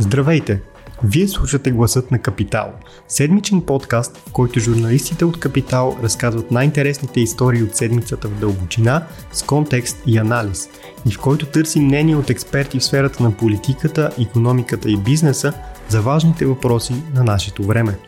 Здравейте! Вие слушате Гласът на Капитал, седмичен подкаст, в който журналистите от Капитал разказват най-интересните истории от седмицата в дълбочина, с контекст и анализ, и в който търсим мнение от експерти в сферата на политиката, економиката и бизнеса за важните въпроси на нашето време.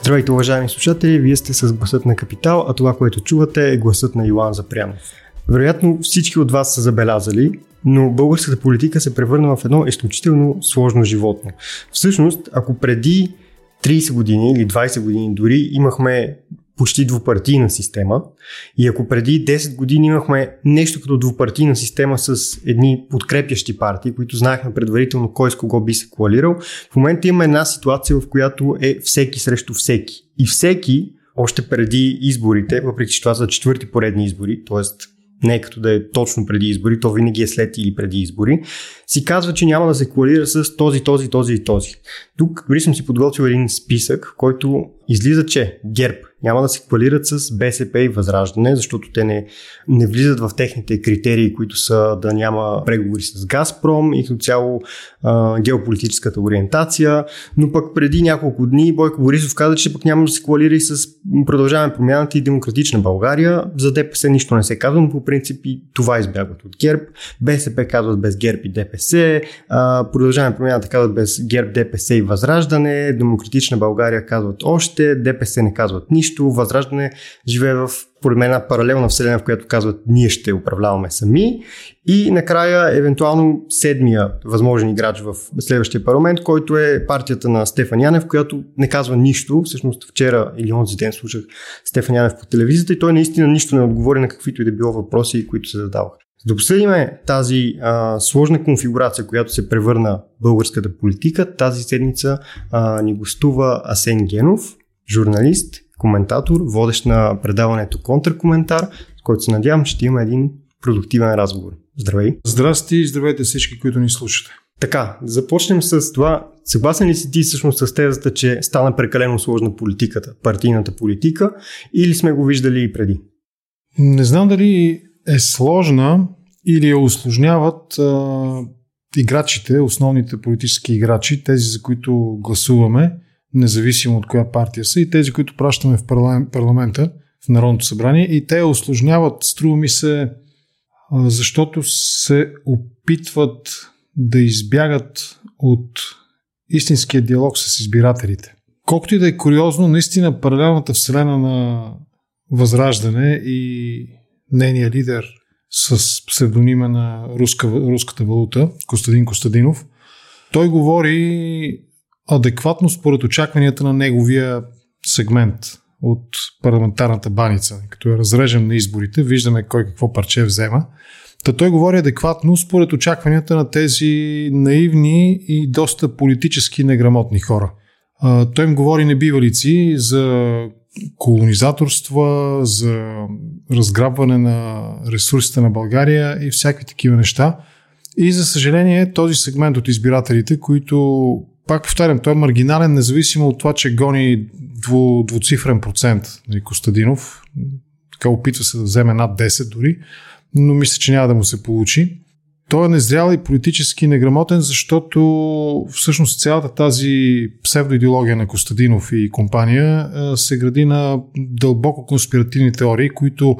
Здравейте, уважаеми слушатели! Вие сте с Гласът на Капитал, а това, което чувате е гласът на Йоан Запрянов. Вероятно всички от вас са забелязали, но българската политика се превърна в едно изключително сложно животно. Всъщност, ако преди 30 години или 20 години дори имахме почти двупартийна система и ако преди 10 години имахме нещо като двупартийна система с едни подкрепящи партии, които знаехме предварително кой с кого би се коалирал, в момента има една ситуация, в която е всеки срещу всеки. И всеки, още преди изборите, въпреки че това са четвърти поредни избори, т.е не като да е точно преди избори, то винаги е след или преди избори, си казва, че няма да се коалира с този, този, този и този. Тук дори съм си подготвил един списък, който излиза, че ГЕРБ няма да се квалират с БСП и Възраждане, защото те не, не влизат в техните критерии, които са да няма преговори с Газпром и като цяло а, геополитическата ориентация. Но пък преди няколко дни Бойко Борисов каза, че пък няма да се квалира и с продължаване промяната и демократична България. За ДПС нищо не се казва, но по принцип и това избягват от ГЕРБ. БСП казват без ГЕРБ и ДПС. А, продължаване промяната казват без ГЕРБ, ДПС и Възраждане. Демократична България казват още. ДПС не казват нищо нищо. Възраждане живее в, поред мен, паралелна вселена, в която казват ние ще управляваме сами. И накрая, евентуално, седмия възможен играч в следващия парламент, който е партията на Стефан Янев, която не казва нищо. Всъщност вчера или онзи ден слушах Стефан Янев по телевизията и той наистина нищо не отговори на каквито и да било въпроси, които се задаваха. За да обсъдим тази а, сложна конфигурация, която се превърна българската политика, тази седмица а, ни гостува Асен Генов, журналист, коментатор, водещ на предаването Контркоментар, с който се надявам, ще има един продуктивен разговор. Здравей! Здрасти и здравейте всички, които ни слушате. Така, започнем с това. Съгласен ли си ти всъщност с тезата, че стана прекалено сложна политиката, партийната политика, или сме го виждали и преди? Не знам дали е сложна или я усложняват а, играчите, основните политически играчи, тези за които гласуваме независимо от коя партия са, и тези, които пращаме в парламента, в Народното събрание, и те осложняват, струва ми се, защото се опитват да избягат от истинския диалог с избирателите. Колкото и да е куриозно, наистина паралелната вселена на Възраждане и нейния лидер с псевдонима на руска, руската валута, Костадин Костадинов, той говори адекватно според очакванията на неговия сегмент от парламентарната баница. Като я разрежем на изборите, виждаме кой какво парче взема. Та той говори адекватно според очакванията на тези наивни и доста политически неграмотни хора. Той им говори небивалици за колонизаторства, за разграбване на ресурсите на България и всякакви такива неща. И за съжаление този сегмент от избирателите, които пак повтарям, той е маргинален, независимо от това, че гони дву, двуцифрен процент нали, Костадинов. Така опитва се да вземе над 10 дори, но мисля, че няма да му се получи. Той е незрял и политически неграмотен, защото всъщност цялата тази псевдоидеология на Костадинов и компания се гради на дълбоко конспиративни теории, които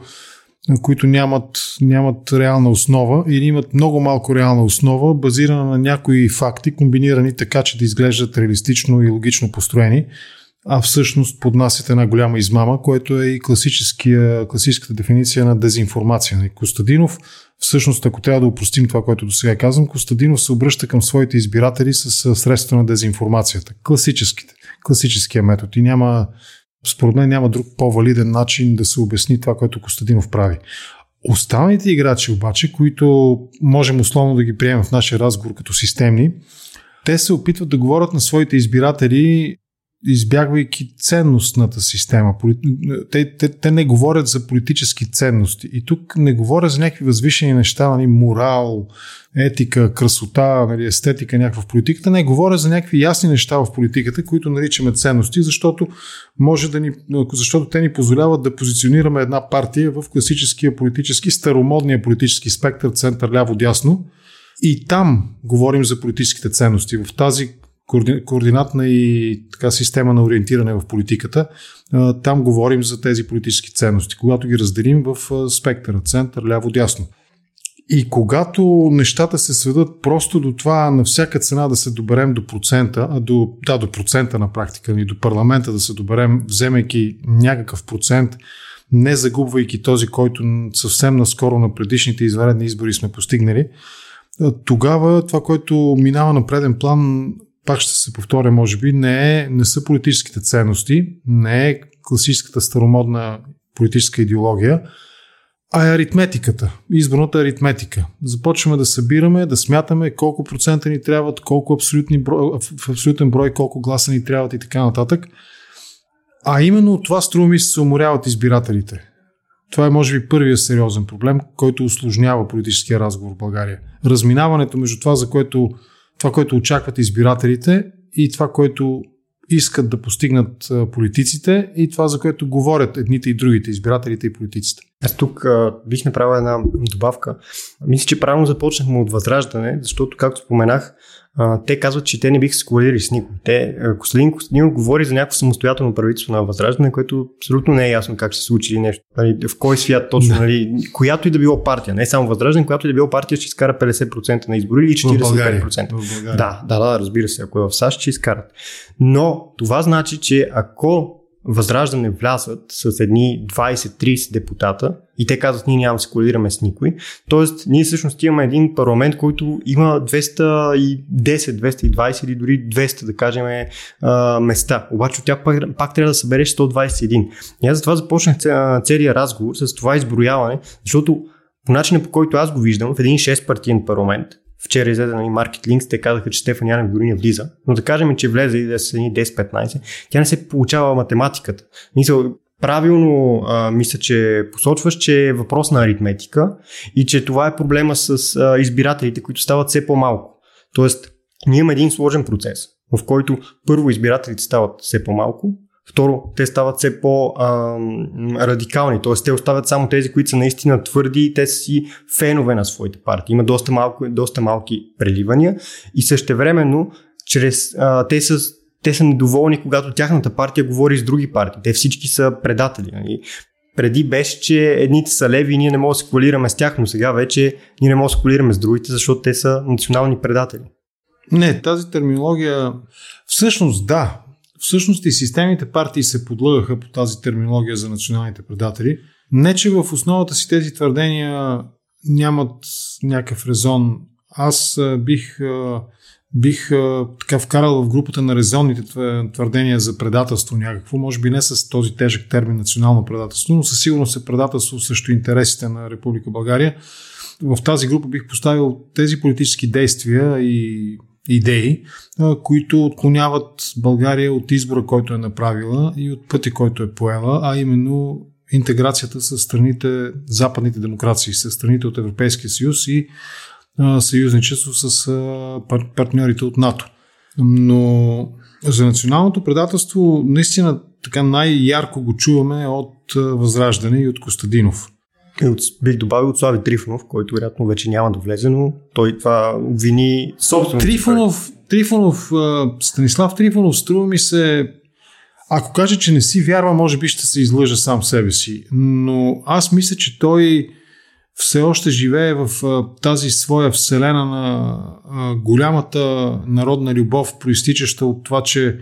които нямат, нямат реална основа или имат много малко реална основа, базирана на някои факти, комбинирани така, че да изглеждат реалистично и логично построени, а всъщност поднасят една голяма измама, което е и класическата дефиниция на дезинформация. Нали, Костадинов, всъщност, ако трябва да упростим това, което до сега казвам, Костадинов се обръща към своите избиратели с средства на дезинформацията. Класическите. Класическия метод. И няма според мен няма друг по-валиден начин да се обясни това, което Костадинов прави. Останалите играчи обаче, които можем условно да ги приемем в нашия разговор като системни, те се опитват да говорят на своите избиратели избягвайки ценностната система. Те, те, те не говорят за политически ценности. И тук не говоря за някакви възвишени неща, нали, морал, етика, красота, нали, естетика някаква в политиката. Не, говоря за някакви ясни неща в политиката, които наричаме ценности, защото, може да ни, защото те ни позволяват да позиционираме една партия в класическия политически, старомодния политически спектър, център, ляво, дясно, И там говорим за политическите ценности. В тази координатна и така система на ориентиране в политиката, там говорим за тези политически ценности, когато ги разделим в спектъра, център, ляво, дясно. И когато нещата се сведат просто до това на всяка цена да се доберем до процента, а до, да, до процента на практика, и до парламента да се доберем, вземайки някакъв процент, не загубвайки този, който съвсем наскоро на предишните изваредни избори сме постигнали, тогава това, което минава на преден план, пак ще се повторя, може би, не, е, не са политическите ценности, не е класическата старомодна политическа идеология, а е аритметиката, изборната аритметика. Започваме да събираме, да смятаме колко процента ни трябват, колко абсолютни брой, в абсолютен брой, колко гласа ни трябват и така нататък. А именно това струва ми се уморяват избирателите. Това е може би първият сериозен проблем, който осложнява политическия разговор в България. Разминаването между това, за което, това, което очакват избирателите и това, което искат да постигнат политиците и това, за което говорят едните и другите, избирателите и политиците. Аз тук а, бих направил една добавка. Мисля, че правилно започнахме от възраждане, защото, както споменах, а, те казват, че те не биха се коалирали с никой. Те, Костадин Костадинов говори за някакво самостоятелно правителство на Възраждане, което абсолютно не е ясно как ще се случи или нещо. Нали, в кой свят точно, нали, която и да било партия, не само Възраждане, която и да било партия ще изкара 50% на избори или 45%. В България. В Да, да, да, разбира се, ако е в САЩ, ще изкарат. Но това значи, че ако Възраждане влязат с едни 20-30 депутата и те казват, ние няма да се коалираме с никой. Тоест, ние всъщност имаме един парламент, който има 210, 220 или дори 200, да кажем, места. Обаче от тях пак, пак трябва да събереш 121. И аз затова започнах целият разговор с това изброяване, защото по начина по който аз го виждам, в един 6 партиен парламент, Вчера излезе на Market Links, те казаха, че Стефан Янев дори не влиза. Но да кажем, че влезе и да са 10-15, тя не се получава математиката. Мисъл, правилно а, мисля, че посочваш, че е въпрос на аритметика и че това е проблема с а, избирателите, които стават все по-малко. Тоест, ние имаме един сложен процес, в който първо избирателите стават все по-малко, Второ, те стават все по-радикални, т.е. те оставят само тези, които са наистина твърди и те са си фенове на своите партии. Има доста, малко, доста малки преливания и същевременно чрез, а, те, са, те са недоволни, когато тяхната партия говори с други партии. Те всички са предатели. Нали? Преди беше, че едните са леви и ние не можем да се коалираме с тях, но сега вече ние не можем да се коалираме с другите, защото те са национални предатели. Не, тази терминология всъщност да, Всъщност и системните партии се подлъгаха по тази терминология за националните предатели. Не, че в основата си тези твърдения нямат някакъв резон. Аз бих, бих така вкарал в групата на резонните твърдения за предателство някакво, може би не с този тежък термин национално предателство, но със сигурност е предателство също интересите на Република България. В тази група бих поставил тези политически действия и идеи, които отклоняват България от избора, който е направила и от пътя, който е поела, а именно интеграцията с страните, западните демокрации, с страните от Европейския съюз и съюзничество с партньорите от НАТО. Но за националното предателство наистина така най-ярко го чуваме от Възраждане и от Костадинов. И от, бих добавил от Слави Трифонов, който вероятно вече няма да влезе, но той това обвини собствено. Трифонов, Трифонов, Станислав Трифонов, струва ми се, ако каже, че не си вярва, може би ще се излъжа сам себе си. Но аз мисля, че той все още живее в тази своя вселена на голямата народна любов, проистичаща от това, че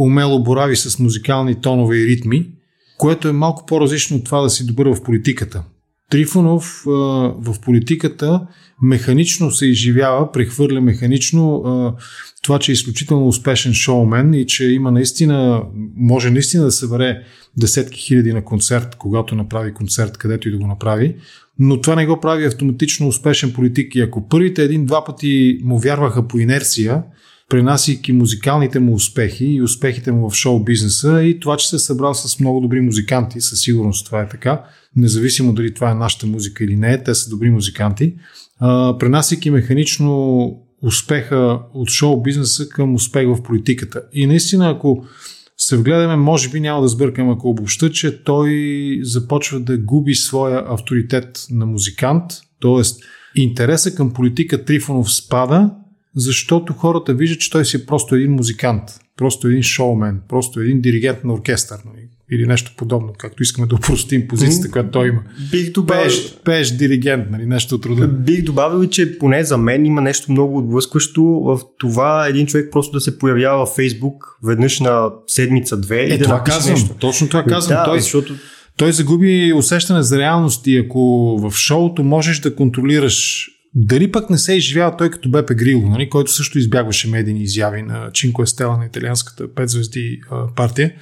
умело борави с музикални тонове и ритми, което е малко по-различно от това да си добър в политиката. Трифонов а, в политиката механично се изживява, прехвърля механично а, това, че е изключително успешен шоумен и че има наистина, може наистина да събере десетки хиляди на концерт, когато направи концерт, където и да го направи, но това не го прави автоматично успешен политик. И ако първите един-два пъти му вярваха по инерция, пренасяйки музикалните му успехи и успехите му в шоу бизнеса и това, че се е събрал с много добри музиканти, със сигурност това е така, независимо дали това е нашата музика или не, те са добри музиканти, пренасяйки механично успеха от шоу бизнеса към успех в политиката. И наистина, ако се вгледаме, може би няма да сбъркам, ако обобща, че той започва да губи своя авторитет на музикант, т.е. интереса към политика Трифонов спада, защото хората виждат, че той си е просто един музикант, просто един шоумен, просто един диригент на оркестър. Нали? или нещо подобно, както искаме да упростим позицията, която той има. Бих добавил... Пееш, пееш диригент, нали, нещо от рода. Бих добавил, че поне за мен има нещо много отблъскващо в това един човек просто да се появява в Фейсбук веднъж на седмица-две е, и да това казвам, нещо. Точно това казвам. Да, той, защото... той загуби усещане за реалност и ако в шоуто можеш да контролираш дали пък не се е изживява той като Бепе Грило, нали, който също избягваше медийни изяви на Чинко Естела на италианската 5 звезди партия.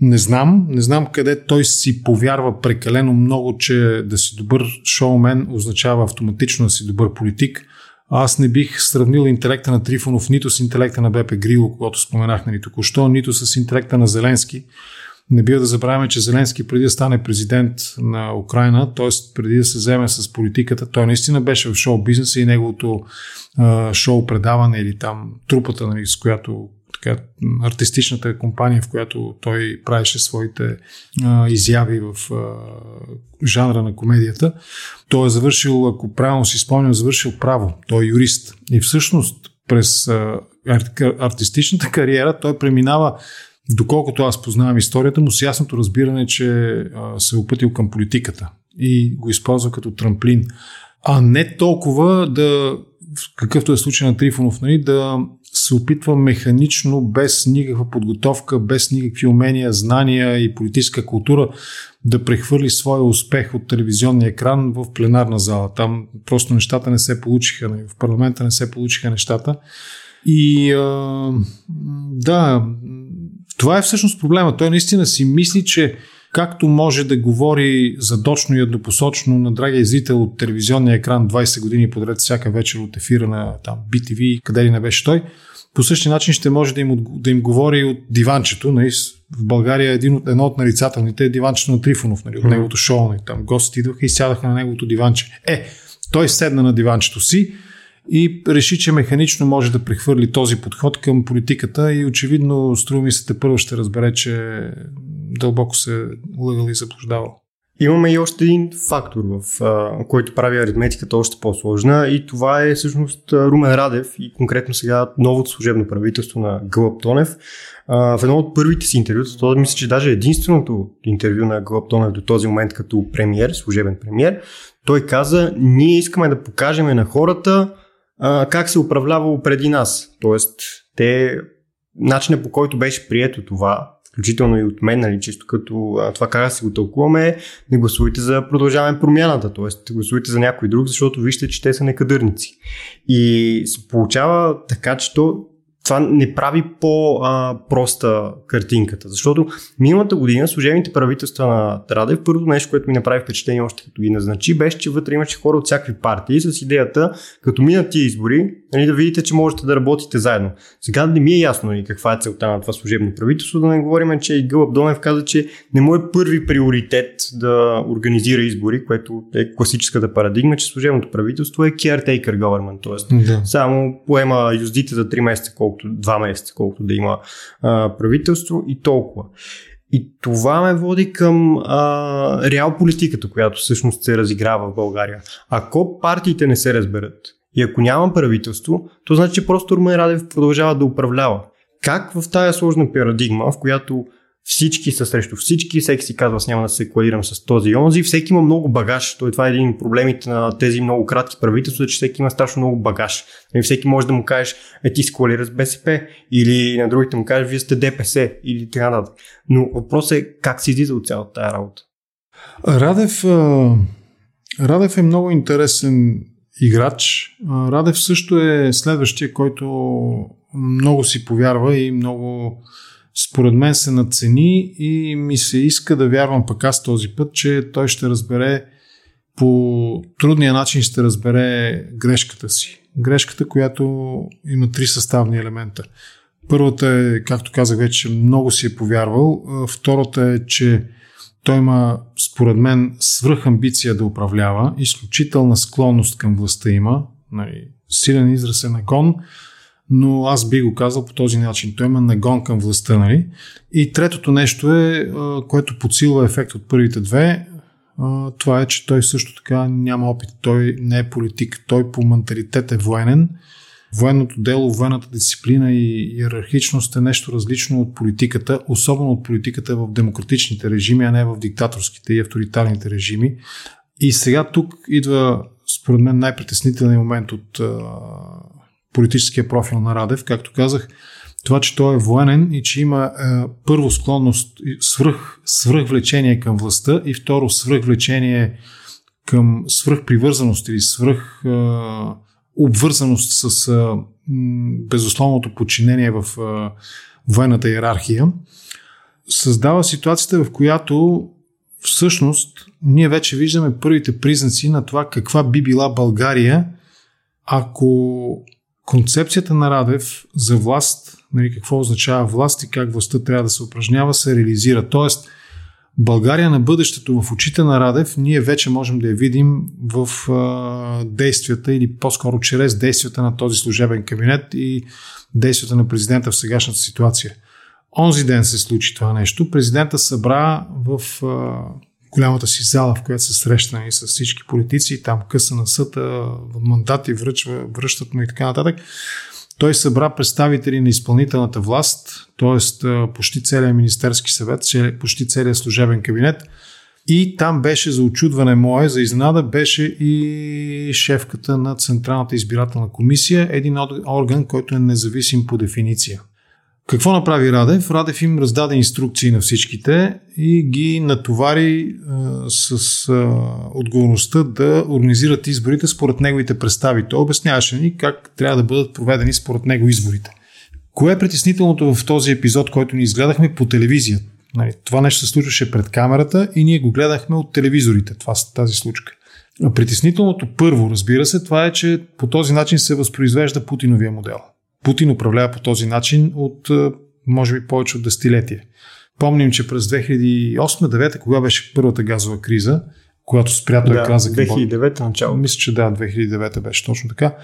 Не знам, не знам къде той си повярва прекалено много, че да си добър шоумен означава автоматично да си добър политик. Аз не бих сравнил интелекта на Трифонов нито с интелекта на Бепе Грило, когато споменах нали, току-що, нито с интелекта на Зеленски. Не бива да забравяме, че Зеленски преди да стане президент на Украина, т.е. преди да се вземе с политиката, той наистина беше в шоу бизнеса и неговото шоу предаване или там трупата, нали, с която така, артистичната компания, в която той правеше своите а, изяви в а, жанра на комедията. Той е завършил, ако правилно си спомням, завършил право. Той е юрист. И всъщност през а, артистичната кариера той преминава доколкото аз познавам историята му, с ясното разбиране, че а, се е опътил към политиката и го използва като трамплин. А не толкова да, какъвто е случай на Трифонов, нали, да се опитва механично, без никаква подготовка, без никакви умения, знания и политическа култура да прехвърли своя успех от телевизионния екран в пленарна зала. Там просто нещата не се получиха, нали, в парламента не се получиха нещата. И а, да, това е всъщност проблема. Той наистина си мисли, че както може да говори задочно и еднопосочно на драгия зрител от телевизионния екран 20 години подред всяка вечер от ефира на там, BTV, къде ли не беше той, по същия начин ще може да им, да им говори от диванчето. Нали, в България един от, едно от нарицателните е диванчето на Трифонов, нали, от неговото шоу. Нали, там гостите идваха и сядаха на неговото диванче. Е, той седна на диванчето си и реши, че механично може да прехвърли този подход към политиката и очевидно струва ми се те първо ще разбере, че дълбоко се лъгал и заблуждавал. Имаме и още един фактор, в а, който прави аритметиката още по-сложна и това е всъщност Румен Радев и конкретно сега новото служебно правителство на Гълъб Тонев. А, в едно от първите си интервюта, това мисля, че даже единственото интервю на Гълъб Тонев до този момент като премьер, служебен премьер, той каза, ние искаме да покажем на хората а, как се управлявало преди нас. Тоест, те, начинът по който беше прието това, включително и от мен, нали, чисто като а, това как си го тълкуваме, не гласувайте за продължаване промяната, т.е. гласувайте за някой друг, защото вижте, че те са некадърници. И се получава така, че то това не прави по-проста картинката. Защото миналата година служебните правителства на Радев, първото нещо, което ми направи впечатление още като ги назначи, беше, че вътре имаше хора от всякакви партии с идеята, като минат тия избори, нали, да видите, че можете да работите заедно. Сега не ми е ясно нали, каква е целта на това служебно правителство, да не говорим, че и Гълъб Донев каза, че не му е първи приоритет да организира избори, което е класическата парадигма, че служебното правителство е caretaker government, т.е. Да. само поема юздите за 3 месеца, колкото 2 месеца, колкото да има а, правителство и толкова. И това ме води към а, реал политиката, която всъщност се разиграва в България. Ако партиите не се разберат, и ако няма правителство, то значи, че просто Румен Радев продължава да управлява. Как в тази сложна парадигма, в която всички са срещу всички, всеки си казва, аз няма да се коалирам с този и онзи, всеки има много багаж. Той това е един от проблемите на тези много кратки правителства, че всеки има страшно много багаж. И нали, всеки може да му кажеш, е ти си коалира с БСП, или на другите му кажеш, вие сте ДПС, или така нататък. Но въпросът е как се излиза от цялата тази работа. Радев, Радев е много интересен играч. Радев също е следващия, който много си повярва и много според мен се нацени и ми се иска да вярвам пък аз този път, че той ще разбере по трудния начин ще разбере грешката си. Грешката, която има три съставни елемента. Първата е, както казах вече, много си е повярвал. Втората е, че той има, според мен, свръх амбиция да управлява, изключителна склонност към властта има, нали, силен израз е нагон, но аз би го казал по този начин. Той има нагон към властта. Нали? И третото нещо е, което подсилва ефект от първите две, това е, че той също така няма опит. Той не е политик. Той по менталитет е военен. Военното дело, военната дисциплина и иерархичност е нещо различно от политиката, особено от политиката в демократичните режими, а не в диктаторските и авторитарните режими. И сега тук идва, според мен, най-притеснителният момент от политическия профил на Радев. Както казах, това, че той е военен и че има е, първо склонност, свръх, свръхвлечение към властта и второ свръхвлечение към свръхпривързаност или свръх е, обвързаност с е, безусловното подчинение в е, военната иерархия, създава ситуацията, в която всъщност ние вече виждаме първите признаци на това каква би била България, ако концепцията на Радев за власт нали, какво означава власт и как властта трябва да се упражнява, се реализира. Тоест, България на бъдещето в очите на Радев, ние вече можем да я видим в а, действията или по-скоро чрез действията на този служебен кабинет и действията на президента в сегашната ситуация. Онзи ден се случи това нещо. Президента събра в а, голямата си зала, в която се срещна и с всички политици, там къса на съда, мандати връчва, връщат му и така нататък. Той събра представители на изпълнителната власт, т.е. почти целият Министерски съвет, почти целият служебен кабинет. И там беше за очудване мое, за изненада беше и шефката на Централната избирателна комисия, един орган, който е независим по дефиниция. Какво направи Радев? Радев им раздаде инструкции на всичките и ги натовари а, с а, отговорността да организират изборите според неговите представи. Той обясняваше ни как трябва да бъдат проведени според него изборите. Кое е притеснителното в този епизод, който ни изгледахме по телевизия? Нали, това нещо се случваше пред камерата и ние го гледахме от телевизорите, това, тази случка. Притеснителното първо, разбира се, това е, че по този начин се възпроизвежда Путиновия модел. Путин управлява по този начин от, е, може би, повече от десетилетие. Помним, че през 2008-2009, кога беше първата газова криза, когато спря той да, екран за 2009 начало. Мисля, че да, 2009 беше точно така.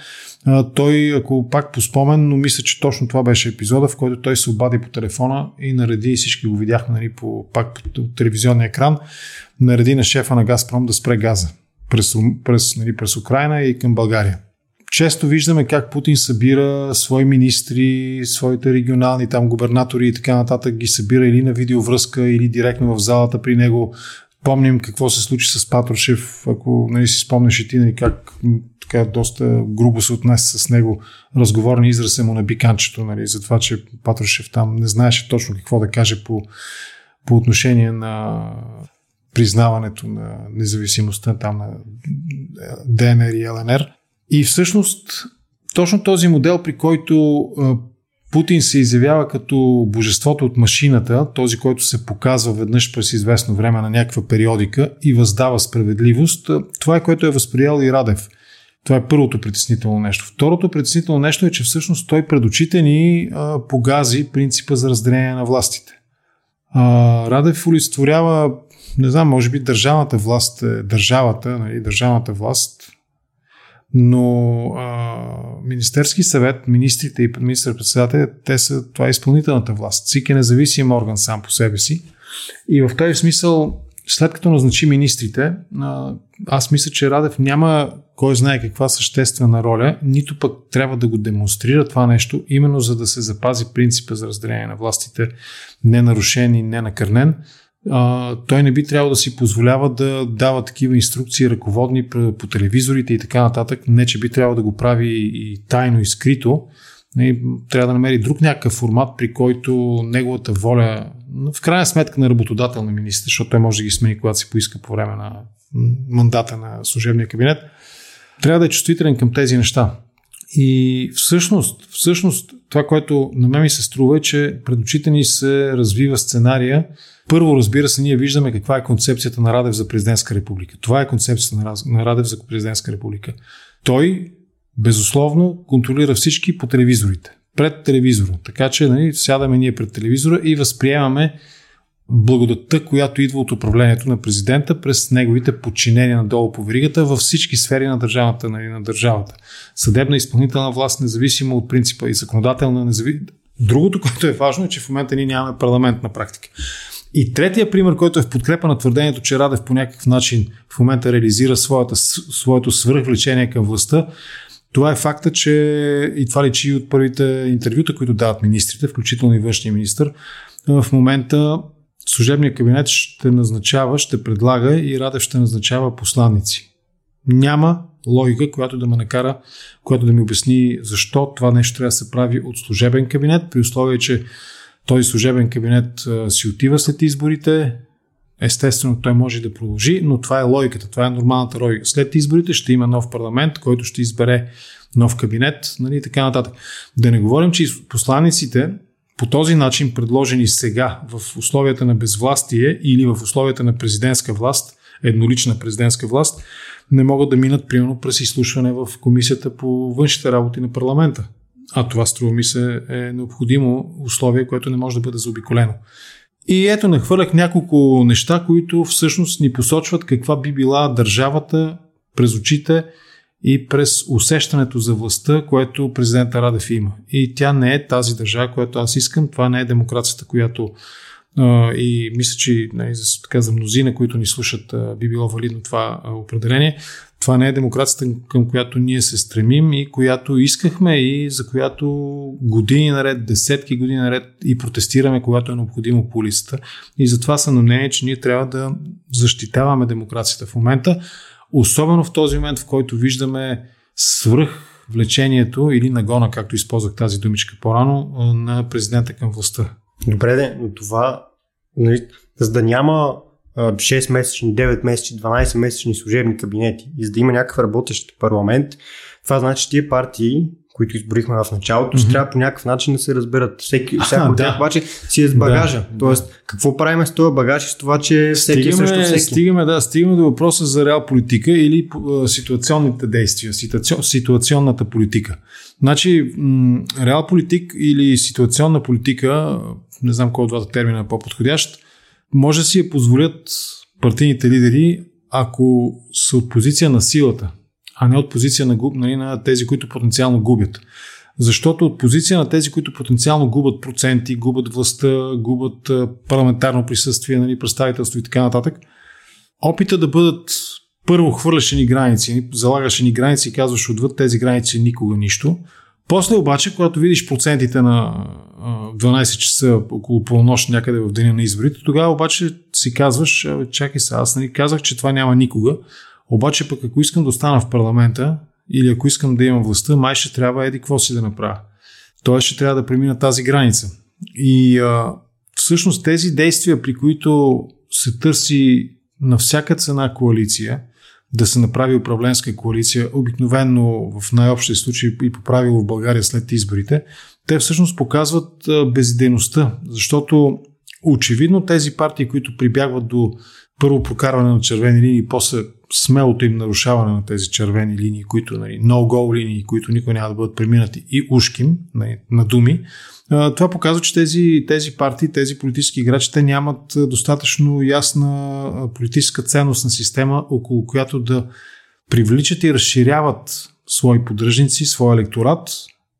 А, той, ако пак по спомен, но мисля, че точно това беше епизода, в който той се обади по телефона и нареди, и всички го видяхме нали, по, пак по телевизионния екран, нареди на шефа на Газпром да спре газа през, през, нали, през Украина и към България. Често виждаме как Путин събира свои министри, своите регионални там губернатори и така нататък ги събира или на видеовръзка, или директно в залата при него. Помним какво се случи с Патрушев, ако нали, си спомняш и ти нали, как така доста грубо се отнесе с него. Разговорни израз е му на биканчето, нали, за това, че Патрушев там не знаеше точно какво да каже по, по отношение на признаването на независимостта там на ДНР и ЛНР. И всъщност точно този модел, при който Путин се изявява като божеството от машината, този, който се показва веднъж през известно време на някаква периодика и въздава справедливост, това е което е възприял и Радев. Това е първото притеснително нещо. Второто притеснително нещо е, че всъщност той пред очите ни погази принципа за разделение на властите. Радев олицетворява, не знам, може би държавната власт е държавата, нали, държавната власт, но а, Министерски съвет, министрите и министър-председателя, те са, това е изпълнителната власт. ЦИК е независим орган сам по себе си. И в този смисъл, след като назначи министрите, а, аз мисля, че Радев няма кой знае каква съществена роля, нито пък трябва да го демонстрира това нещо, именно за да се запази принципа за разделение на властите, ненарушен и ненакърнен той не би трябвало да си позволява да дава такива инструкции ръководни по телевизорите и така нататък. Не, че би трябвало да го прави и тайно и скрито. Трябва да намери друг някакъв формат, при който неговата воля, в крайна сметка на работодател на министър, защото той може да ги смени, когато си поиска по време на мандата на служебния кабинет, трябва да е чувствителен към тези неща. И всъщност, всъщност това, което на мен ми се струва е, че пред очите ни се развива сценария, първо, разбира се, ние виждаме каква е концепцията на Радев за президентска република. Това е концепцията на Радев за президентска република. Той, безусловно, контролира всички по телевизорите. Пред телевизора. Така че нали, сядаме ние пред телевизора и възприемаме благодатта, която идва от управлението на президента през неговите подчинения надолу по веригата във всички сфери на държавата. Нали, на държавата. Съдебна изпълнителна власт, независимо от принципа и законодателна независима. Другото, което е важно, е, че в момента ние нямаме парламент на практика. И третия пример, който е в подкрепа на твърдението, че Радев по някакъв начин в момента реализира своята, своето свръхвлечение към властта, това е факта, че и това личи от първите интервюта, които дават министрите, включително и външния министр. В момента служебният кабинет ще назначава, ще предлага и Радев ще назначава посланници. Няма логика, която да ме накара, която да ми обясни защо това нещо трябва да се прави от служебен кабинет, при условие, че този служебен кабинет си отива след изборите, Естествено, той може да продължи, но това е логиката, това е нормалната логика. След изборите ще има нов парламент, който ще избере нов кабинет, нали, така нататък. Да не говорим, че посланиците по този начин, предложени сега в условията на безвластие или в условията на президентска власт, еднолична президентска власт, не могат да минат, примерно, през изслушване в комисията по външните работи на парламента. А това, струва ми се, е необходимо условие, което не може да бъде заобиколено. И ето нахвърлях няколко неща, които всъщност ни посочват каква би била държавата през очите и през усещането за властта, което президента Радев има. И тя не е тази държава, която аз искам. Това не е демокрацията, която и мисля, че нали, за, така, за мнозина, които ни слушат, би било валидно това определение. Това не е демокрацията, към която ние се стремим и която искахме и за която години наред, десетки години наред и протестираме, когато е необходимо по улицата. И затова съм на мнение, че ние трябва да защитаваме демокрацията в момента, особено в този момент, в който виждаме свръх влечението или нагона, както използвах тази думичка по-рано, на президента към властта. Добре, но това, нали, за да няма 6-месечни, 9-месечни, 12-месечни служебни кабинети и за да има някакъв работещ парламент, това значи, че тия партии, които изборихме в началото, mm-hmm. трябва по някакъв начин да се разберат. Всеки, всяко от тях обаче си е с багажа. Да, Тоест, да. какво правим с този багаж и с това, че всеки стигаме, е срещу всеки? Стигаме, да, стигаме до въпроса за реал политика или ситуационните действия, ситуационната политика. Значи, м- реал политик или ситуационна политика, не знам кой от двата термина е по-подходящ, може да си я позволят партийните лидери, ако са от позиция на силата, а не от позиция на, нали, на тези, които потенциално губят. Защото от позиция на тези, които потенциално губят проценти, губят властта, губят парламентарно присъствие, нали, представителство и така нататък, опита да бъдат първо хвърляше ни граници, залагаше ни граници и казваш отвъд тези граници никога нищо. После обаче, когато видиш процентите на 12 часа около полунощ някъде в деня на изборите, тогава обаче си казваш, чакай се, аз нали казах, че това няма никога, обаче пък ако искам да остана в парламента или ако искам да имам властта, май ще трябва еди какво си да направя. Тоест ще трябва да премина тази граница. И а, всъщност тези действия, при които се търси на всяка цена коалиция, да се направи управленска коалиция, обикновено в най-общия случай и по правило в България след изборите, те всъщност показват безидейността, защото очевидно тези партии, които прибягват до първо прокарване на червени линии, после смелото им нарушаване на тези червени линии, които, нали, no-go линии, които никой няма да бъдат преминати и ушким нали, на думи, това показва, че тези, тези партии, тези политически играчи, те нямат достатъчно ясна политическа ценностна система, около която да привличат и разширяват свои поддръжници, своя електорат.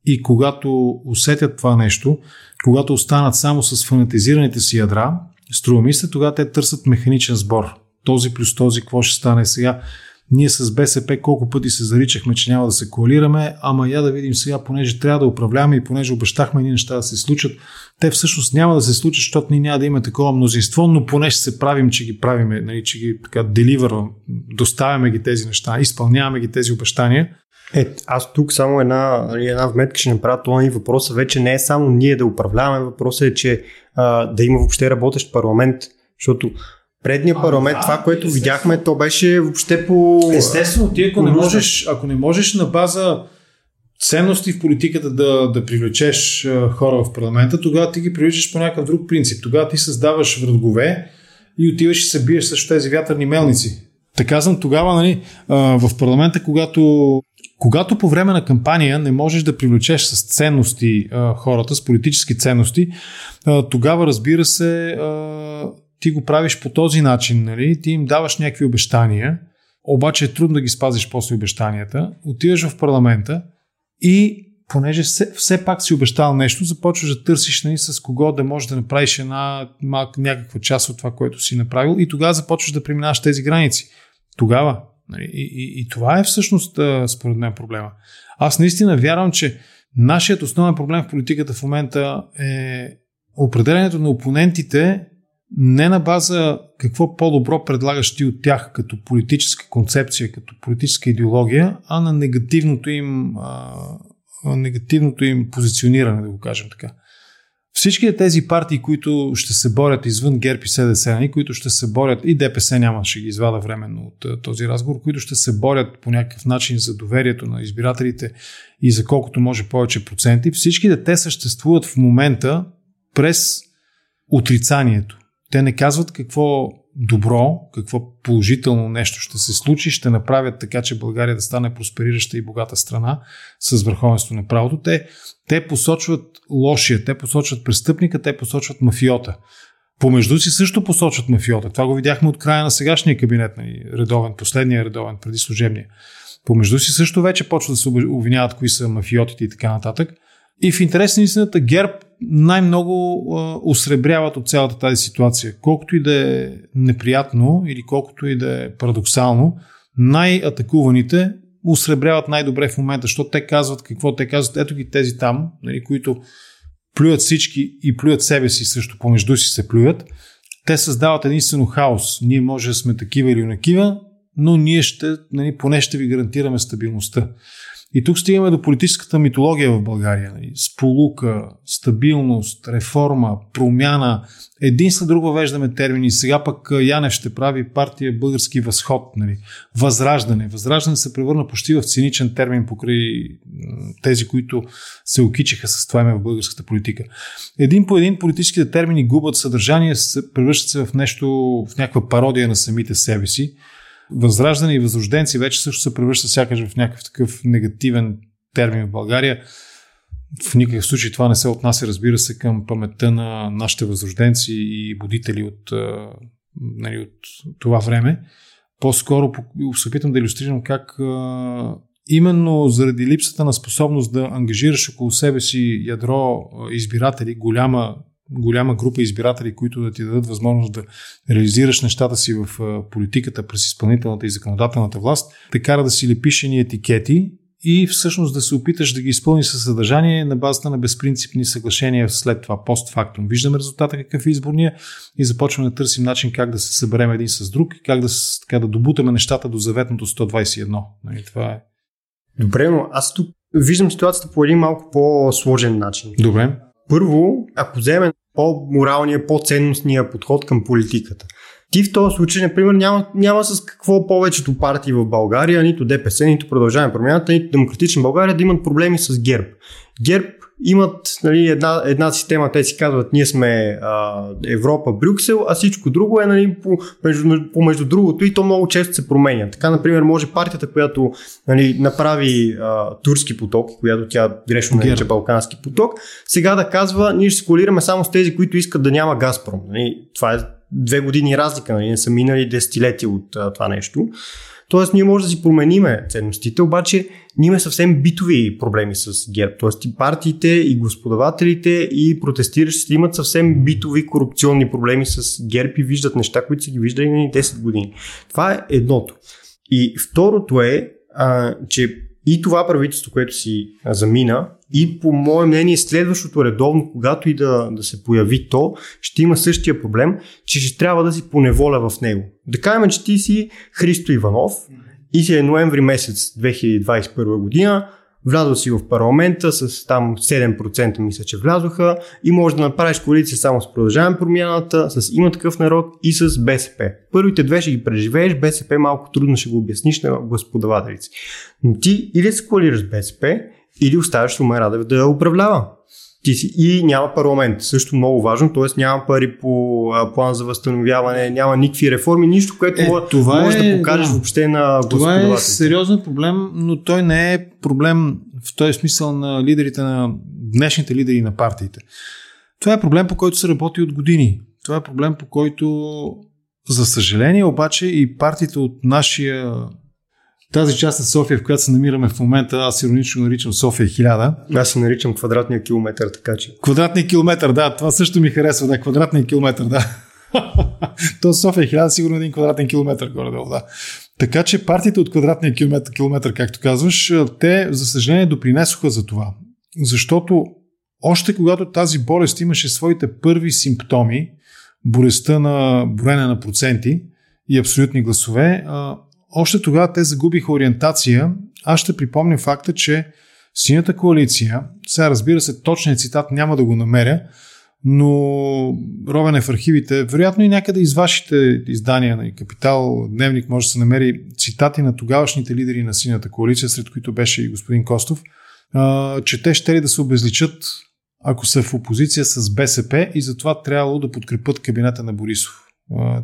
И когато усетят това нещо, когато останат само с фанатизираните си ядра, струва ми се, тогава те търсят механичен сбор. Този плюс този, какво ще стане сега? Ние с БСП колко пъти се заричахме, че няма да се коалираме, ама я да видим сега, понеже трябва да управляваме и понеже обещахме ни неща да се случат, те всъщност няма да се случат, защото ние няма да имаме такова мнозинство, но поне ще се правим, че ги правиме, нали, че ги така деливървам, доставяме ги тези неща, изпълняваме ги тези обещания. Е, аз тук само една, нали, една вметка ще направя това и въпроса вече не е само ние да управляваме, въпросът е, че а, да има въобще работещ парламент, защото предния парламент, това, което видяхме, то беше въобще по... Естествено, ти ако не можеш, ако не можеш на база ценности в политиката да, да привлечеш хора в парламента, тогава ти ги привличаш по някакъв друг принцип. Тогава ти създаваш врагове и отиваш и се биеш срещу тези вятърни мелници. Така казвам, тогава нали, в парламента, когато, когато по време на кампания не можеш да привлечеш с ценности хората, с политически ценности, тогава разбира се ти го правиш по този начин, нали? ти им даваш някакви обещания, обаче е трудно да ги спазиш после обещанията, отиваш в парламента и понеже все, все пак си обещал нещо, започваш да търсиш нали, с кого да можеш да направиш една някаква част от това, което си направил и тогава започваш да преминаваш тези граници. Тогава. Нали, и, и, и това е всъщност според мен проблема. Аз наистина вярвам, че нашият основен проблем в политиката в момента е определенето на опонентите не на база какво по-добро предлагаш ти от тях като политическа концепция, като политическа идеология, а на негативното им, а, негативното им позициониране, да го кажем така. Всички тези партии, които ще се борят извън ГЕРБ и СДС, които ще се борят, и ДПС няма, ще ги извада временно от този разговор, които ще се борят по някакъв начин за доверието на избирателите и за колкото може повече проценти, всички те съществуват в момента през отрицанието. Те не казват какво добро, какво положително нещо ще се случи, ще направят така, че България да стане просперираща и богата страна с върховенство на правото. Те, те посочват лошия, те посочват престъпника, те посочват мафиота. Помежду си също посочват мафиота. Това го видяхме от края на сегашния кабинет, нали, редовен, последния редовен, преди служебния. Помежду си също вече почва да се обвиняват кои са мафиотите и така нататък. И в интерес на истината ГЕРБ най-много а, осребряват от цялата тази ситуация. Колкото и да е неприятно или колкото и да е парадоксално, най-атакуваните осребряват най-добре в момента, защото те казват какво те казват. Ето ги тези там, нали, които плюят всички и плюят себе си, също помежду си се плюят. Те създават единствено хаос. Ние може да сме такива или накива, но ние ще, нали, поне ще ви гарантираме стабилността. И тук стигаме до политическата митология в България. Нали? Сполука, стабилност, реформа, промяна. Един след друг въвеждаме термини. Сега пък Янев ще прави партия Български възход. Нали? Възраждане. Възраждане се превърна почти в циничен термин покрай тези, които се окичиха с това име в българската политика. Един по един политическите термини губят съдържание, превръщат се в нещо, в някаква пародия на самите себе си. Възраждане и възрожденци вече също се превръща сякаш в някакъв такъв негативен термин в България. В никакъв случай това не се отнася, разбира се, към паметта на нашите възрожденци и будители от, нали, от това време. По-скоро се опитам да иллюстрирам как именно заради липсата на способност да ангажираш около себе си ядро избиратели, голяма голяма група избиратели, които да ти дадат възможност да реализираш нещата си в политиката през изпълнителната и законодателната власт, те кара да си лепиш ни етикети и всъщност да се опиташ да ги изпълни със съдържание на базата на безпринципни съглашения след това, постфактум. Виждаме резултата какъв е изборния и започваме да търсим начин как да се съберем един с друг и как да, така, да добутаме нещата до заветното 121. Нали, това е. Добре, но аз тук виждам ситуацията по един малко по-сложен начин. Добре. Първо, ако вземем по-моралния, по-ценностния подход към политиката. Ти в този случай, например, няма, няма с какво повечето партии в България, нито ДПС, нито Продължаваме промяната, нито Демократична България да имат проблеми с ГЕРБ. ГЕРБ имат нали, една, една система, те си казват, ние сме а, Европа, Брюксел, а всичко друго е нали, по, между, по между другото и то много често се променя. Така, например, може партията, която нали, направи а, турски поток, която тя грешно нарича балкански поток, сега да казва, ние ще се колираме само с тези, които искат да няма Газпром. Нали, това е две години разлика, нали, не са минали десетилетия от а, това нещо. Тоест, ние може да си промениме ценностите, обаче ние имаме съвсем битови проблеми с ГЕРБ. Тоест, и партиите, и господавателите, и протестиращите имат съвсем битови корупционни проблеми с ГЕРБ и виждат неща, които са ги виждали на 10 години. Това е едното. И второто е, а, че и това правителство, което си замина, и по мое мнение следващото редовно, когато и да, да се появи то, ще има същия проблем, че ще трябва да си поневоля в него. Да кажем, че ти си Христо Иванов и си е ноември месец 2021 година, влязъл си в парламента с там 7% мисля, че влязоха и може да направиш коалиция само с продължаване промяната, с има такъв народ и с БСП. Първите две ще ги преживееш, БСП малко трудно ще го обясниш на господавателици. Но ти или се коалираш с БСП, или оставяш Румен Радев да управлява. Ти си, и няма парламент. Също много важно, т.е. няма пари по а, план за възстановяване, няма никакви реформи, нищо, което е, това може е, да покажеш да. въобще на Това е сериозен проблем, но той не е проблем в този смисъл на лидерите на днешните лидери на партиите. Това е проблем, по който се работи от години. Това е проблем, по който, за съжаление, обаче и партиите от нашия тази част на София, в която се намираме в момента, аз иронично наричам София 1000. Аз се наричам квадратния километър, така че. Квадратния километър, да, това също ми харесва, да, квадратния километър, да. То София 1000 сигурно един квадратен километр горе-долу, да. Така че партиите от квадратния километр, километр, както казваш, те, за съжаление, допринесоха за това. Защото още когато тази болест имаше своите първи симптоми, болестта на броене на проценти и абсолютни гласове, още тогава те загубиха ориентация. Аз ще припомня факта, че Синята коалиция, сега разбира се, точният цитат няма да го намеря, но ровен е в архивите, вероятно и някъде из вашите издания на Капитал, Дневник може да се намери цитати на тогавашните лидери на Синята коалиция, сред които беше и господин Костов, че те ще ли да се обезличат, ако са в опозиция с БСП и затова трябвало да подкрепят кабинета на Борисов.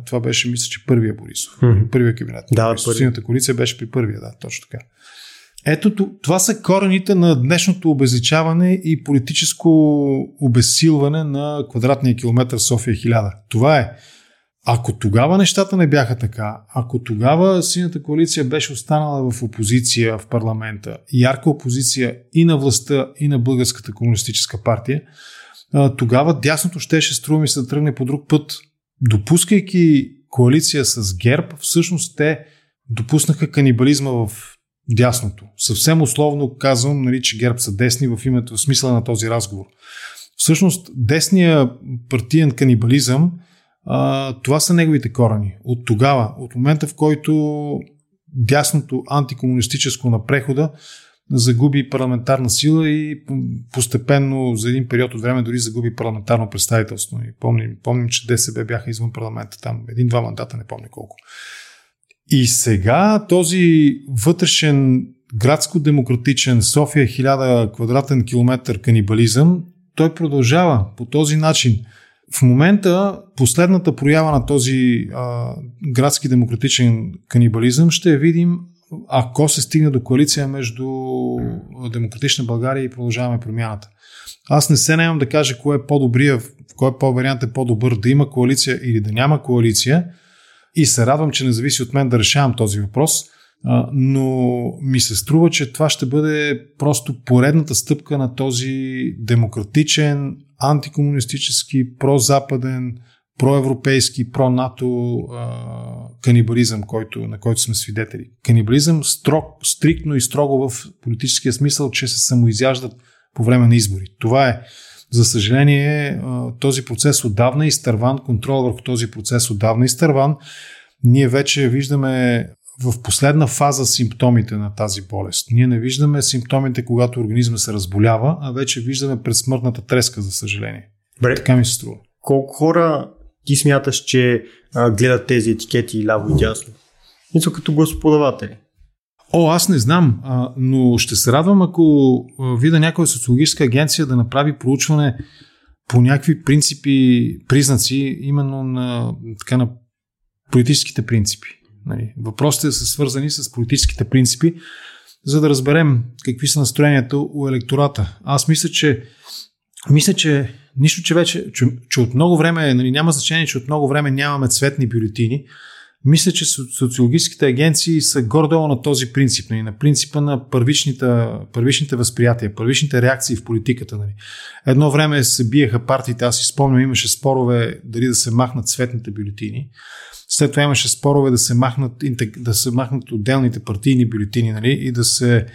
Това беше, мисля, че първия Борисов. Mm-hmm. Първия кабинет. Да, Синята коалиция беше при първия, да, точно така. Ето, това са корените на днешното обезличаване и политическо обесилване на квадратния километър София 1000. Това е. Ако тогава нещата не бяха така, ако тогава синята коалиция беше останала в опозиция в парламента, ярка опозиция и на властта, и на Българската комунистическа партия, тогава дясното щеше струва ми се да тръгне по друг път. Допускайки коалиция с ГЕРБ, всъщност те допуснаха канибализма в дясното. Съвсем условно казвам, нали, че ГЕРБ са десни в името, в смисъла на този разговор. Всъщност, десния партиен канибализъм, а, това са неговите корени. От тогава, от момента в който дясното антикомунистическо на прехода загуби парламентарна сила и постепенно за един период от време дори загуби парламентарно представителство. И помним, помним, че ДСБ бяха извън парламента там. Един-два мандата, не помня колко. И сега този вътрешен градско-демократичен София 1000 квадратен километър канибализъм, той продължава по този начин. В момента последната проява на този а, градски демократичен канибализъм ще видим ако се стигне до коалиция между Демократична България и продължаваме промяната. Аз не се наемам да кажа кое е по-добрия, кой е по-вариант е по-добър, да има коалиция или да няма коалиция. И се радвам, че не зависи от мен да решавам този въпрос, но ми се струва, че това ще бъде просто поредната стъпка на този демократичен, антикомунистически, прозападен, проевропейски, про-НАТО канибализъм, който, на който сме свидетели. Канибализъм строг, стриктно и строго в политическия смисъл, че се самоизяждат по време на избори. Това е за съжаление, този процес отдавна е изтърван, контрол върху този процес отдавна изтърван. Ние вече виждаме в последна фаза симптомите на тази болест. Ние не виждаме симптомите, когато организма се разболява, а вече виждаме предсмъртната треска, за съжаление. Бре, така ми се струва. Колко хора ти смяташ, че а, гледат тези етикети ляво и дясно? Мисля като гласоподаватели. О, аз не знам, а, но ще се радвам, ако видя някоя социологическа агенция да направи проучване по някакви принципи, признаци, именно на, така, на политическите принципи. Нали. Въпросите са свързани с политическите принципи, за да разберем какви са настроенията у електората. Аз мисля, че мисля, че нищо, че вече, че, че от много време, нали, няма значение, че от много време нямаме цветни бюлетини, мисля, че социологическите агенции са гордо на този принцип, нали, на принципа на първичните, първичните възприятия, първичните реакции в политиката. Нали. Едно време се биеха партиите, аз си спомням, имаше спорове дали да се махнат цветните бюлетини. След това имаше спорове да се махнат, да се махнат отделните партийни бюлетини нали, и да се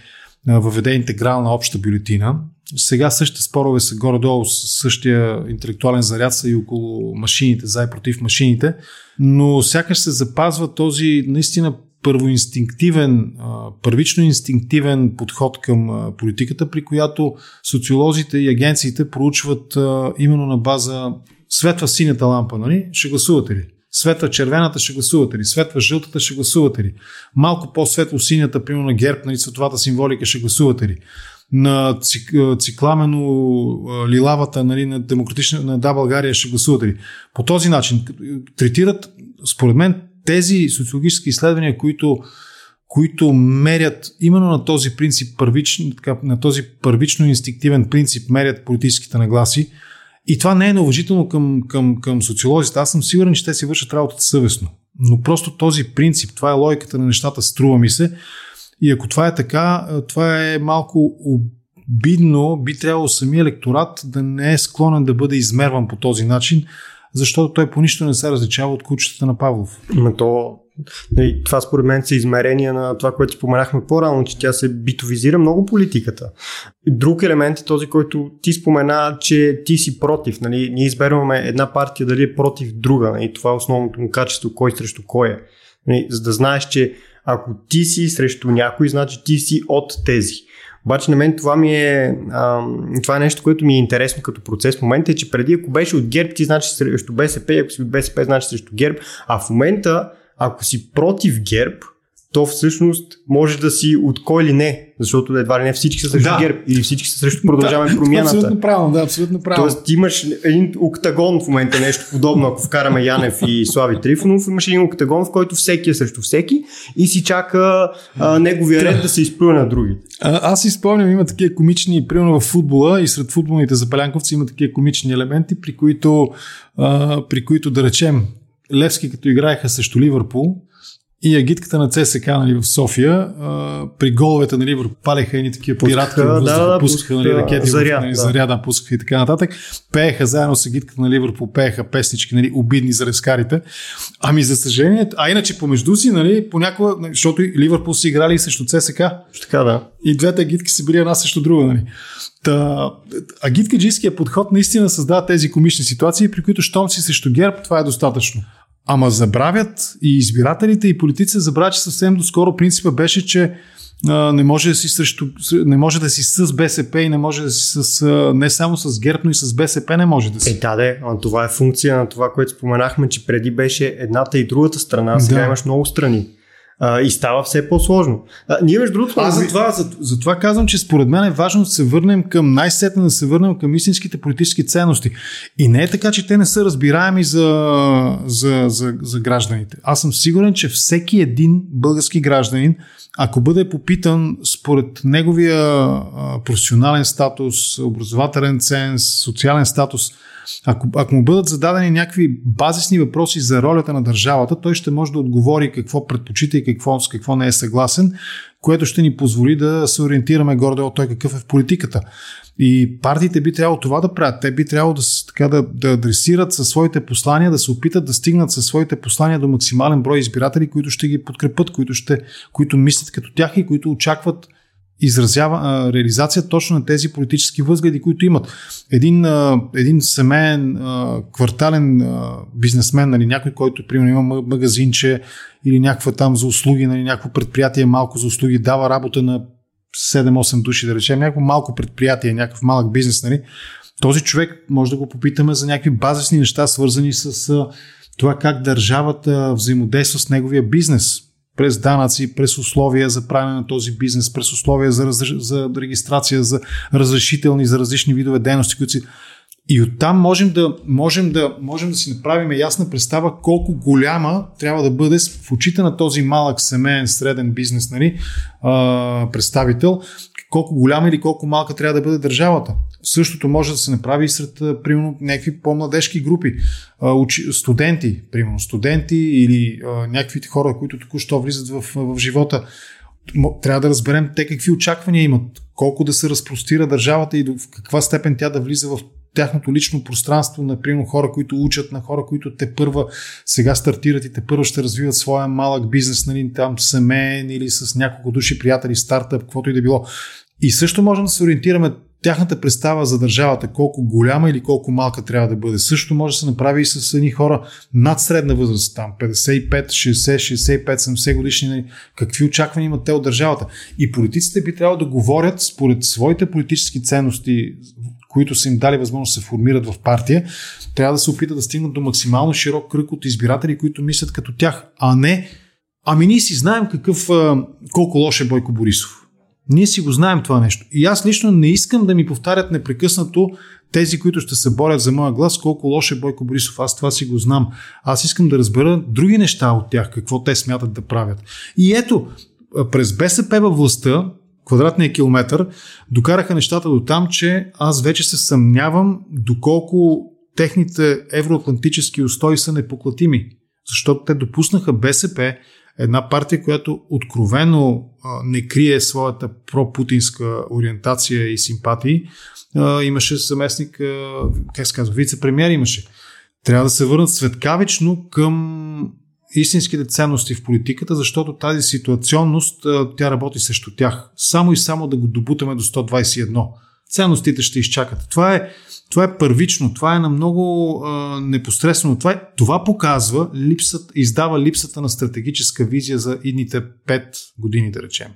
въведе интегрална обща бюлетина. Сега същите спорове са горе-долу с същия интелектуален заряд са и около машините, за и против машините, но сякаш се запазва този наистина първоинстинктивен, първично инстинктивен подход към политиката, при която социолозите и агенциите проучват именно на база светва синята лампа, нали? Ще гласувате ли? Светва червената ще гласувате ли? Светва жълтата ще гласувате ли? Малко по-светло синята, примерно на герб, нали, световата символика ще гласувате ли? на цик, цикламено лилавата нали, на демократична на Да България ще гласувате ли? По този начин третират, според мен, тези социологически изследвания, които, които мерят именно на този принцип, първично, така, на този първично инстинктивен принцип, мерят политическите нагласи. И това не е неуважително към, към, към социолозите. Аз съм сигурен, че те си вършат работата съвестно. Но просто този принцип, това е логиката на нещата, струва ми се, И ако това е така, това е малко обидно. Би трябвало самия електорат да не е склонен да бъде измерван по този начин, защото той по нищо не се различава от кучетата на Павлов. Но то, нали, това според мен са измерения на това, което споменахме по-рано, че тя се битовизира много политиката. Друг елемент е този, който ти спомена, че ти си против. Нали? Ние изберваме една партия дали е против друга. Нали? Това е основното му качество, кой срещу кой е. Нали? За да знаеш, че ако ти си срещу някой, значи ти си от тези. Обаче на мен това ми е, а, това е нещо, което ми е интересно като процес. В момента е, че преди ако беше от ГЕРБ, ти значи срещу БСП, ако си от БСП, значи срещу ГЕРБ, а в момента, ако си против ГЕРБ, то всъщност може да си от кой ли не, защото едва ли не всички са срещу да. ГЕРБ или всички са срещу продължаване да, промяната. Абсолютно правилно, да, абсолютно правилно. Тоест имаш един октагон в момента, нещо подобно, ако вкараме Янев и Слави Трифонов, имаш един октагон, в който всеки е срещу всеки и си чака а, неговия ред да се изплюе на други. А, аз си спомням, има такива комични, примерно в футбола и сред футболните запалянковци има такива комични елементи, при които, а, при които да речем, Левски като играеха срещу Ливърпул, и агитката на ЦСК нали, в София, а, при головете нали, палеха едни такива пиратки да, да, пускаха нали, ракети, заря, нали, да. заряда, пускаха и така нататък. Пееха заедно с агитката на Ливърпул, пееха песнички, нали, обидни за рескарите. Ами за съжаление, а иначе помежду си, нали, понякога, нали, защото Ливърпул си играли и срещу ЦСК. Така да. И двете агитки са били една срещу друга. Нали. Та, агиткаджийския подход наистина създава тези комични ситуации, при които щом си срещу ГЕРБ, това е достатъчно. Ама забравят и избирателите и политиците забравят, че съвсем доскоро принципа беше, че а, не може да си срещу, не може да си с БСП и не може да си с, а, не само с ГЕРБ, но и с БСП не може да си. Е, да, де, това е функция на това, което споменахме, че преди беше едната и другата страна, сега да. имаш много страни а, и става все по-сложно. А, ние между другото... Аз за това, за, за това казвам, че според мен е важно да се върнем към най-сетне да се върнем към истинските политически ценности. И не е така, че те не са разбираеми за, за, за, за гражданите. Аз съм сигурен, че всеки един български гражданин, ако бъде попитан според неговия професионален статус, образователен ценз, социален статус, ако, ако му бъдат зададени някакви базисни въпроси за ролята на държавата, той ще може да отговори какво предпочита и какво, с какво не е съгласен, което ще ни позволи да се ориентираме гордо от той какъв е в политиката. И партиите би трябвало това да правят. Те би трябвало да, така, да, да адресират със своите послания, да се опитат да стигнат със своите послания до максимален брой избиратели, които ще ги подкрепят, които, ще, които мислят като тях и които очакват изразява реализация точно на тези политически възгледи, които имат. Един, а, един семейен, квартален бизнесмен, нали, някой, който примерно има магазинче или някаква там за услуги, нали, някакво предприятие малко за услуги, дава работа на 7-8 души, да речем, някакво малко предприятие, някакъв малък бизнес, нали, този човек може да го попитаме за някакви базисни неща, свързани с това как държавата взаимодейства с неговия бизнес през данъци, през условия за правене на този бизнес, през условия за, раз, за регистрация, за разрешителни, за различни видове дейности, които си... И оттам можем да, можем, да, можем да си направим ясна представа колко голяма трябва да бъде в очите на този малък семейен среден бизнес нали, представител, колко голяма или колко малка трябва да бъде държавата. Същото може да се направи и сред, примерно, някакви по-младежки групи. Студенти, примерно, студенти или някакви хора, които току-що влизат в, в живота. Трябва да разберем те какви очаквания имат, колко да се разпростира държавата и в каква степен тя да влиза в тяхното лично пространство, например хора, които учат, на хора, които те първа сега стартират и те първа ще развиват своя малък бизнес, нали, там семейен или с няколко души приятели, стартъп, каквото и да било. И също можем да се ориентираме тяхната представа за държавата, колко голяма или колко малка трябва да бъде. Също може да се направи и с едни хора над средна възраст, там 55, 60, 65, 70 годишни, нали, какви очаквания имат те от държавата. И политиците би трябвало да говорят според своите политически ценности, които са им дали възможност да се формират в партия, трябва да се опитат да стигнат до максимално широк кръг от избиратели, които мислят като тях, а не Ами ние си знаем какъв, колко лош е Бойко Борисов. Ние си го знаем това нещо. И аз лично не искам да ми повтарят непрекъснато тези, които ще се борят за моя глас, колко лош е Бойко Борисов. Аз това си го знам. Аз искам да разбера други неща от тях, какво те смятат да правят. И ето, през БСП във властта, квадратния километър, докараха нещата до там, че аз вече се съмнявам доколко техните евроатлантически устои са непоклатими. Защото те допуснаха БСП една партия, която откровено не крие своята пропутинска ориентация и симпатии. Имаше съместник, как се казва, вице-премьер имаше. Трябва да се върнат светкавично към истинските ценности в политиката, защото тази ситуационност, тя работи срещу тях. Само и само да го добутаме до 121. Ценностите ще изчакат. Това е, това е първично, това е на много а, непосредствено. Това, е, това показва, липсът, издава липсата на стратегическа визия за идните 5 години, да речем.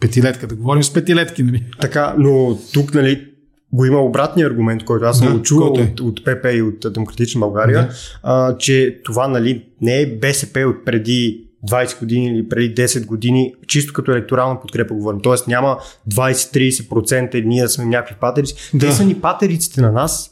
Петилетка, да говорим с петилетки, нали? Така, но тук, нали, го има обратния аргумент, който аз съм да, го чувал е? от, от ПП и от Демократична България, да. а, че това нали, не е БСП от преди 20 години или преди 10 години, чисто като електорална подкрепа говорим. Тоест няма 20-30% и ние да сме някакви патерици. Да. Те са ни патериците на нас.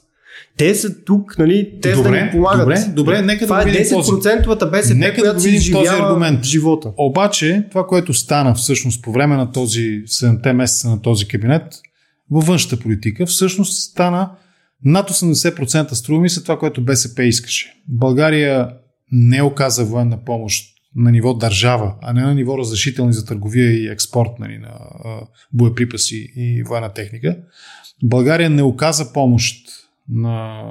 Те са тук, нали, те добре, да ни помагат. Добре, добре, нека това да е 10% БСП, нека която да видим този аргумент. живота. Обаче, това, което стана всъщност по време на този 7 месеца на този кабинет, във външната политика, всъщност стана над 80% струва ми се това, което БСП искаше. България не оказа военна помощ на ниво държава, а не на ниво разрешителни за търговия и експорт нали, на боеприпаси и военна техника. България не оказа помощ на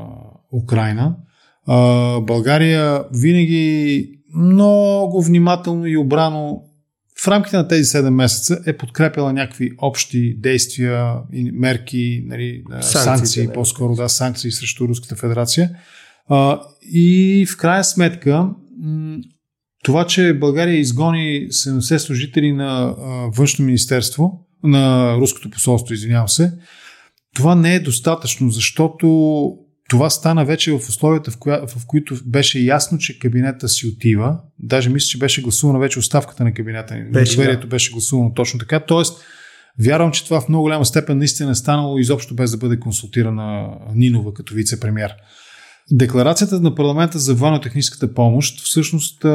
Украина. България винаги много внимателно и обрано в рамките на тези 7 месеца е подкрепила някакви общи действия и мерки, нали, санкции, санкции по-скоро да, санкции срещу Руската федерация. И в крайна сметка това, че България изгони 70 служители на външно министерство, на руското посолство, извинявам се, това не е достатъчно, защото това стана вече в условията, в, коя, в които беше ясно, че кабинета си отива. Даже мисля, че беше гласувана вече оставката на кабинета. Доверието да. беше гласувано точно така. Тоест, вярвам, че това в много голяма степен наистина е станало изобщо без да бъде консултирана Нинова като вице-премьер. Декларацията на парламента за военно-техническата помощ всъщност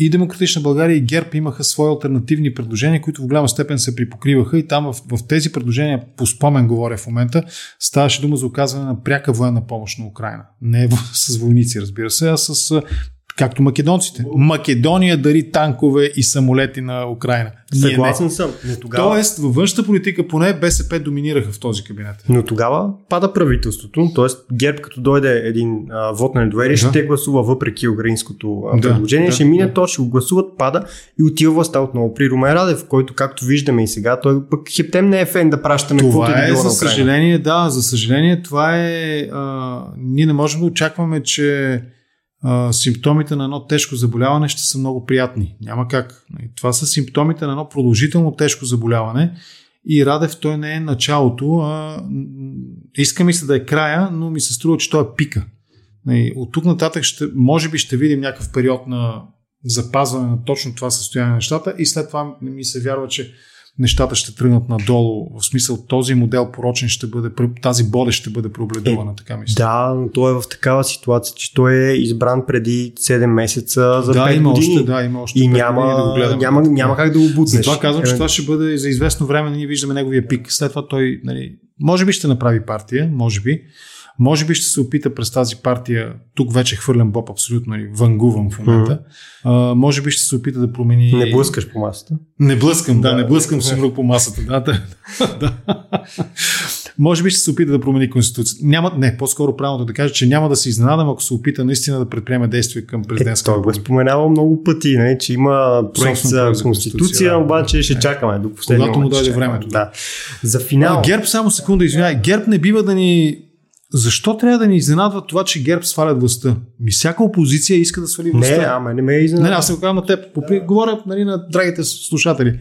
и Демократична България и ГЕРБ имаха свои альтернативни предложения, които в голяма степен се припокриваха и там в, в тези предложения, по спомен говоря в момента, ставаше дума за оказване на пряка военна помощ на Украина. Не с войници, разбира се, а с Както македонците. Македония дари танкове и самолети на Украина. Съгласен съм. Но тогава... Тоест, във външната политика поне БСП доминираха в този кабинет. Но тогава пада правителството, т.е. ГЕРБ като дойде един а, вод на недоверие, да. ще гласува въпреки украинското а, да, предложение, да, ще мине, да. то ще го гласуват, пада и отива властта отново при Румен Радев, който както виждаме и сега, той пък хептем не е фен да пращаме това е, за съжаление, да, за съжаление това е, а, ние не можем да очакваме, че симптомите на едно тежко заболяване ще са много приятни. Няма как. Това са симптомите на едно продължително тежко заболяване и Радев той не е началото, а иска ми се да е края, но ми се струва, че той е пика. От тук нататък ще, може би ще видим някакъв период на запазване на точно това състояние на нещата и след това ми се вярва, че нещата ще тръгнат надолу. В смисъл този модел порочен ще бъде, тази болест ще бъде преобледувана, е, така мисля. Да, но той е в такава ситуация, че той е избран преди 7 месеца за да, 5 има години. Още, да, има още и няма, да го гледаме. няма, няма как да го бутнеш. Затова казвам, че това ще бъде за известно време, ние виждаме неговия пик. След това той, нали, може би ще направи партия, може би, може би ще се опита през тази партия, тук вече хвърлям Боб абсолютно и вангувам в момента, mm-hmm. а, може би ще се опита да промени... Не блъскаш по масата? Не блъскам, да, да не блъскам сигурно по масата. Да, да, да. може би ще се опита да промени конституцията. Няма, не, по-скоро правилно да кажа, че няма да се изненадам, ако се опита наистина да предприеме действия към президентска. Е, той го е споменава много пъти, не, че има проект за конституция, конституция да, обаче ще е. чакаме до последния Когато му дойде времето. Да. За финал. А, ГЕРБ, само секунда, извинявай. ГЕРБ не бива да ни защо трябва да ни изненадва това, че ГЕРБ свалят властта? Ми всяка опозиция иска да свали властта. Не, ама не ме е изненадва. Не, аз се го казвам на теб. Попри... Говоря нали, на драгите слушатели.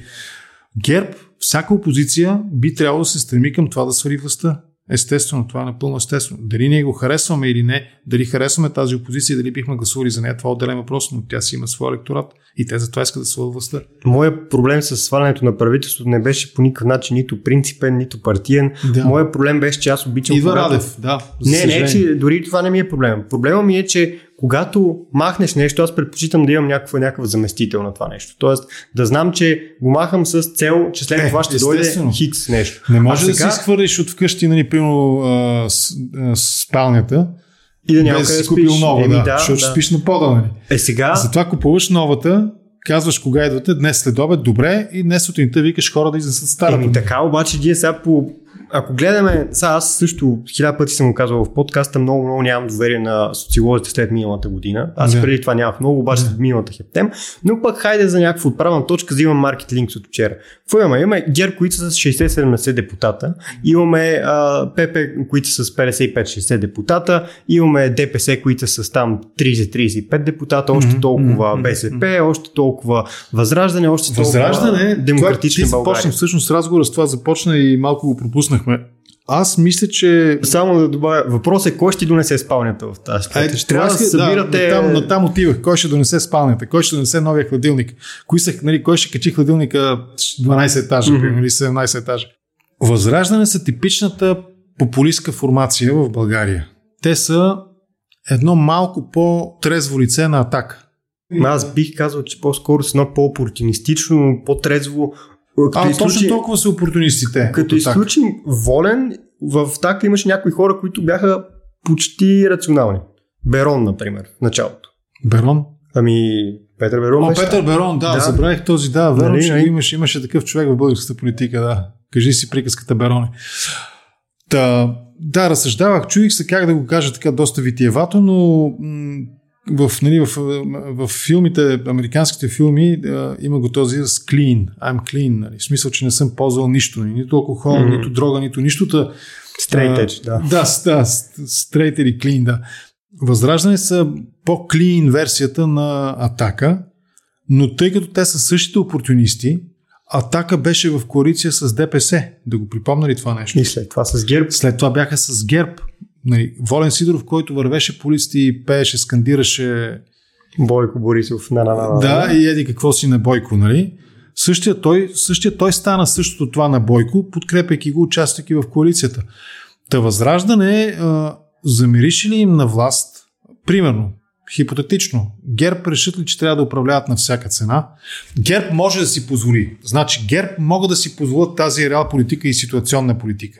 ГЕРБ, всяка опозиция би трябвало да се стреми към това да свали властта. Естествено, това е напълно естествено. Дали ние го харесваме или не, дали харесваме тази опозиция, дали бихме гласували за нея, това е отделен въпрос, но тя си има своя електорат и те затова искат да свалят властта. Моя проблем с свалянето на правителството не беше по никакъв начин нито принципен, нито партиен. Да. Моя проблем беше, че аз обичам. Идва когато... Радев, да. Не, не, че дори това не ми е проблем. Проблема ми е, че когато махнеш нещо, аз предпочитам да имам някакъв, някакъв заместител на това нещо. Тоест да знам, че го махам с цел, че след е, това ще дойде хикс нещо. Не може а да сега... си изхвърлиш от вкъщи, нали, примерно, спалнята и да няма да си купил нова, да, да, защото да. спиш на пода, нали? Е, сега... Затова купуваш новата, казваш кога идвате, днес след обед, добре, и днес сутринта викаш хора да изнесат старата. Еми така, обаче ние сега по ако гледаме, сега аз също хиляда пъти съм го казвал в подкаста, много, много нямам доверие на социолозите след миналата година. Аз yeah. преди това нямах много, обаче след миналата хептем. Но пък хайде за някаква отправна точка, за имам маркет линкс от вчера. Какво имаме? Имаме гер, които са с 60-70 депутата, имаме а, ПП, които са с 55-60 депутата, имаме ДПС, които са с там 30-35 депутата, още толкова БСП, още толкова Възраждане, още толкова Възраждане, демократична това, ти България. Започна, всъщност разговора с това започна и малко го пропуснахме. Аз мисля, че... Само да добавя, въпрос е кой ще донесе спалнята в тази Ай, ще трябва да събирате... Да, там, на там отивах. Кой ще донесе спалнята? Кой ще донесе новия хладилник? Кои са, нали, кой ще качи хладилника 12 етажа, mm-hmm. примерно, или 17 етажа? Възраждане са типичната популистска формация в България. Те са едно малко по-трезво лице на атака. Аз бих казал, че по-скоро с едно по-опортунистично, по-трезво. А, изключи, точно толкова са опортунистите. Като изключим волен, в така имаше някои хора, които бяха почти рационални. Берон, например, в началото. Берон? Ами, Петър Берон. О, Петър Берон, да, да, забравих този, да, верно, нали, че нали? имаше, имаше такъв човек в българската политика, да. Кажи си приказката Бероне. Та, да, разсъждавах, чуих се как да го кажа така доста витиевато, но м- в, нали, в, в, филмите, американските филми, а, има го този с clean, I'm clean, нали, в смисъл, че не съм ползвал нищо, нали, нито алкохол, mm-hmm. нито дрога, нито нищото. Straight edge, да. Да, да, straight или clean, да. Възраждане са по-клин версията на Атака, но тъй като те са същите опортунисти, Атака беше в коалиция с ДПС. Да го припомня ли това нещо? И след това с ГЕРБ. След това бяха с ГЕРБ нали, Волен Сидоров, който вървеше по листи и пееше, скандираше Бойко Борисов, на, на, на, на. Да, и еди какво си на Бойко, нали? Същия той, същия той стана същото това на Бойко, подкрепяйки го, участвайки в коалицията. Та възраждане, а, замириши ли им на власт, примерно, хипотетично, ГЕРБ решат ли, че трябва да управляват на всяка цена? ГЕРБ може да си позволи. Значи ГЕРБ могат да си позволят тази реал политика и ситуационна политика.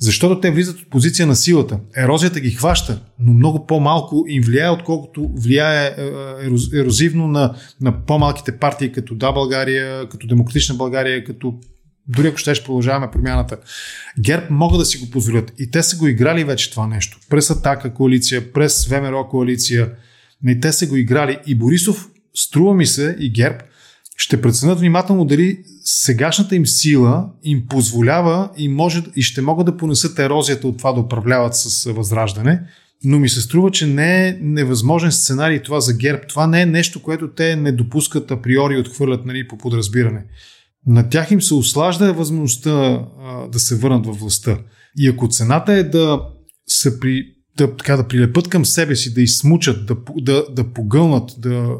Защото те влизат от позиция на силата. Ерозията ги хваща, но много по-малко им влияе, отколкото влияе е, е, ерозивно на, на по-малките партии, като Да България, като Демократична България, като дори ако щеш продължаваме промяната. ГЕРБ могат да си го позволят. И те са го играли вече това нещо. През Атака коалиция, през ВМРО коалиция. И те са го играли. И Борисов, струва ми се, и ГЕРБ, ще преценят внимателно дали сегашната им сила им позволява и, може, и ще могат да понесат ерозията от това да управляват с възраждане, но ми се струва, че не е невъзможен сценарий това за ГЕРБ. Това не е нещо, което те не допускат априори и отхвърлят нали, по подразбиране. На тях им се ослажда възможността а, да се върнат във властта. И ако цената е да се при, да, така, да прилепат към себе си, да измучат, да, да, да погълнат, да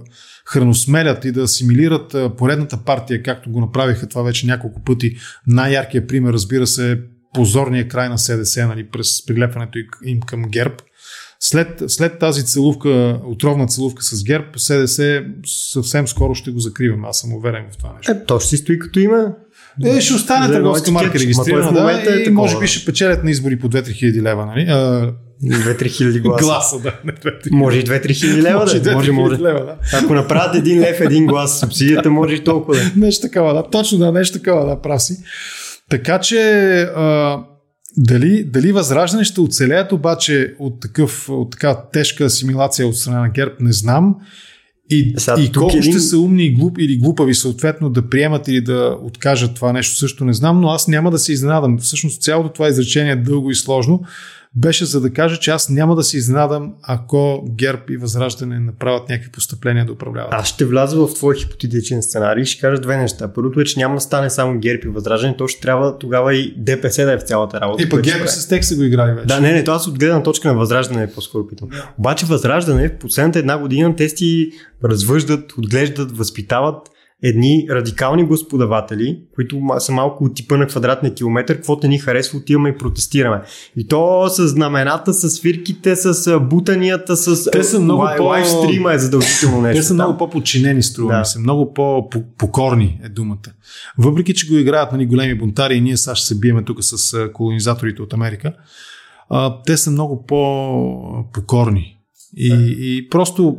храносмелят и да асимилират поредната партия, както го направиха това вече няколко пъти. Най-яркият пример, разбира се, е позорния край на СДС нали, през прилепването им към ГЕРБ. След, след тази целувка, отровна целувка с ГЕРБ, СДС съвсем скоро ще го закриваме. Аз съм уверен в това нещо. Е, то ще си стои като има. Е, ще остане търговска марка регистрирана, да, е и може би ще печелят на избори по 2-3 хиляди лева, нали? 2-3 хиляди гласа. гласа да, не 2 Може и 2-3 хиляди лева може да. Може, може. Лева, да. Ако направят един лев, един глас, субсидията може и толкова да. Нещо такова, да. Точно да, нещо такова, да, прав си. Така че а, дали, дали възраждане ще оцелеят обаче от, такъв, от така тежка асимилация от страна на ГЕРБ, не знам. И, Сега, и колко един... ще са умни и глуп, или глупави съответно да приемат или да откажат това нещо също не знам, но аз няма да се изненадам. Всъщност цялото това изречение е дълго и сложно беше за да кажа, че аз няма да се изненадам, ако ГЕРБ и Възраждане направят някакви постъпления да управляват. Аз ще вляза в твой хипотетичен сценарий и ще кажа две неща. Първото е, че няма да стане само ГЕРБ и Възраждане, то ще трябва тогава и ДПС да е в цялата работа. И пък ГЕРБ с текст го играли вече. Да, не, не, това аз от гледна точка на Възраждане по-скоро питам. Обаче Възраждане в последната една година те си развъждат, отглеждат, възпитават едни радикални господаватели, които са малко от типа на квадратния километр, каквото ни харесва, отиваме и протестираме. И то с знамената, с свирките, с бутанията, с Те са много по... лайв стрима е задължително нещо. Те са много по-подчинени, струва да. ми се. Много по-покорни е думата. Въпреки, че го играят нали, големи бунтари и ние сега ще се биеме тук с колонизаторите от Америка, а, те са много по-покорни. И, и просто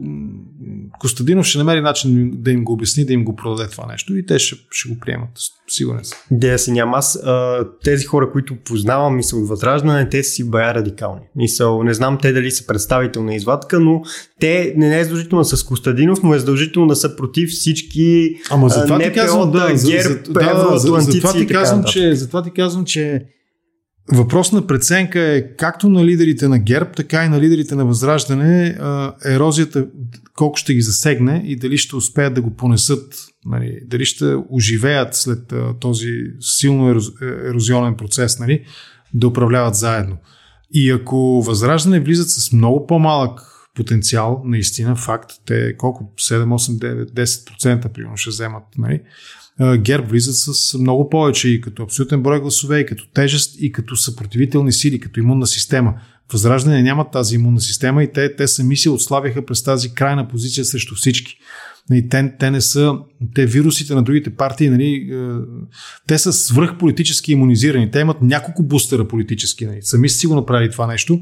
Костадинов ще намери начин да им го обясни, да им го продаде това нещо и те ще, ще го приемат. Сигурен съм. Да, си няма. Аз а, тези хора, които познавам, мисля от Възраждане, те си бая радикални. Мисъл, не знам те дали са представител на извадка, но те не е задължително с Костадинов, но е задължително да са против всички Ама затова ти казвам, да, за, за, да, за, за, затова ти казвам, че, затова ти казвам, че Въпрос на преценка е както на лидерите на ГЕРБ, така и на лидерите на Възраждане ерозията колко ще ги засегне и дали ще успеят да го понесат, нали, дали ще оживеят след този силно ерозионен процес, нали, да управляват заедно. И ако Възраждане влизат с много по-малък потенциал, наистина, факт, те колко 7, 8, 9, 10% примерно ще вземат, нали, ГЕРБ влизат с много повече и като абсолютен брой гласове, и като тежест, и като съпротивителни сили, като имунна система. Възраждане нямат тази имунна система и те, те сами се отслабяха през тази крайна позиция срещу всички. И те, те не са, те вирусите на другите партии, нали, те са свръхполитически иммунизирани. Те имат няколко бустера политически. Нали. Сами са си го направили това нещо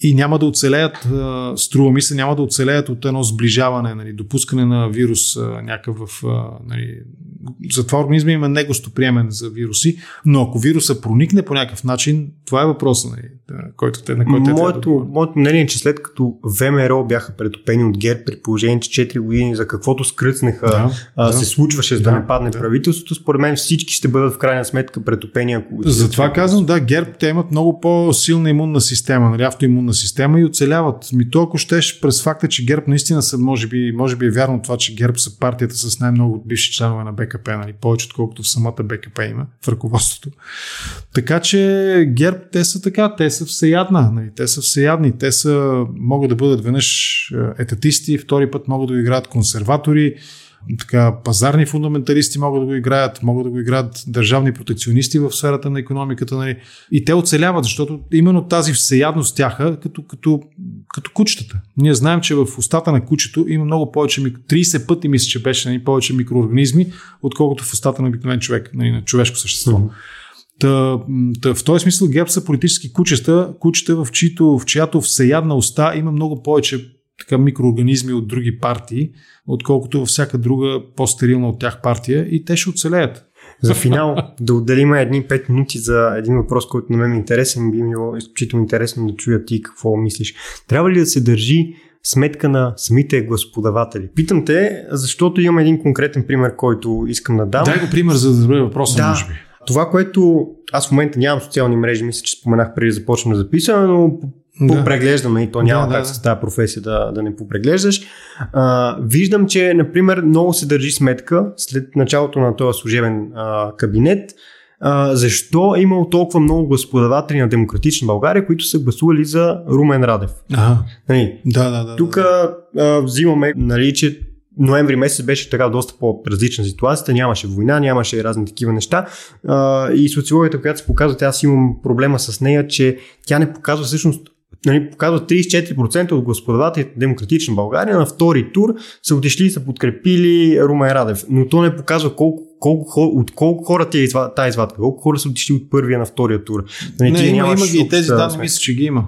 и няма да оцелеят, струва ми се, няма да оцелеят от едно сближаване, нали, допускане на вирус някакъв в... Нали, затова организма има негостоприемен за вируси, но ако вируса проникне по някакъв начин, това е въпросът, нали, който те, на който те моето, да моето мнение е, че след като ВМРО бяха претопени от ГЕРБ, при положение, че 4 години за каквото скръцнеха да, а, да, се случваше, за да, да не падне да. правителството, според мен всички ще бъдат в крайна сметка претопени. Ако Затова казвам, да, ГЕРБ те имат много по-силна имунна система, нали, автоимунна система и оцеляват. Ми то, ако щеш, през факта, че ГЕРБ наистина са, може би, може би е вярно това, че ГЕРБ са партията с най-много бивши членове на БКП, нали, повече отколкото в самата БКП има в ръководството. Така че ГЕРБ, те са така, те са всеядна, нали, те са всеядни, те са, могат да бъдат веднъж е, етатисти, втори път могат да играят консерватори, така, пазарни фундаменталисти могат да го играят, могат да го играят държавни протекционисти в сферата на економиката. Нали? И те оцеляват, защото именно тази всеядност тяха като, като, като кучетата. Ние знаем, че в устата на кучето има много повече, 30 пъти мисля, че беше нали, повече микроорганизми, отколкото в устата на обикновен човек, нали, на човешко същество. Mm-hmm. Та, та, в този смисъл геп са политически кучета, кучета в, чието, в чиято всеядна уста има много повече така микроорганизми от други партии, отколкото във всяка друга по-стерилна от тях партия и те ще оцелеят. За финал да отделим едни 5 минути за един въпрос, който на мен е интересен. Би ми било изключително интересно да чуя ти какво мислиш. Трябва ли да се държи сметка на самите гласоподаватели? Питам те, защото имам един конкретен пример, който искам да дам. Дай го пример за да добре въпроса, да. може би. Това, което аз в момента нямам социални мрежи, мисля, че споменах преди да започнем да записваме, но да. попреглеждаме и то няма да, как да. с тази професия да, да не попреглеждаш. А, виждам, че, например, много се държи сметка след началото на този служебен а, кабинет, а, защо е имало толкова много господаватели на Демократична България, които са гласували за Румен Радев. Ага. Нали, да, да, да. Тук да. взимаме, нали, че ноември месец беше така доста по-различна ситуацията, нямаше война, нямаше разни такива неща а, и социологията, която се показва, аз имам проблема с нея, че тя не показва всъщност нали, показва 34% от господавателите на Демократична България на втори тур са отишли и са подкрепили Румен Радев. Но то не показва колко, колко, от колко хора ти е тази извадка, колко хора са отишли от първия на втория тур. Нали, не, има, има ги и тези данни, мисля, че ги има.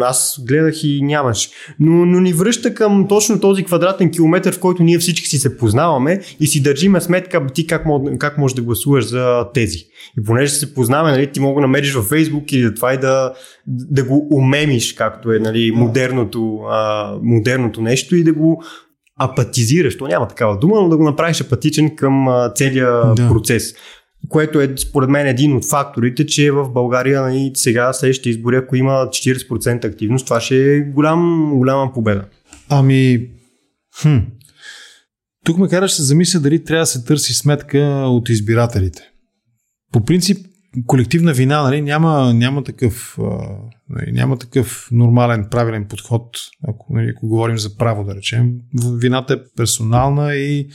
Аз гледах и нямаш. Но, но ни връща към точно този квадратен километр, в който ние всички си се познаваме и си държиме сметка ти как, как можеш да гласуваш за тези. И понеже се познаваме, нали, ти мога да намериш във Фейсбук или да това и да, да го умемиш, както е нали, модерното, а, модерното нещо и да го апатизираш. То няма такава дума, но да го направиш апатичен към целия да. процес което е според мен един от факторите, че в България нали, сега следващите избори, ако има 40% активност, това ще е голям, голяма победа. Ами, хм. тук ме караш се замисля дали трябва да се търси сметка от избирателите. По принцип, колективна вина нали, няма, няма, такъв, нали, няма такъв нормален, правилен подход, ако, нали, ако говорим за право, да речем. Вината е персонална и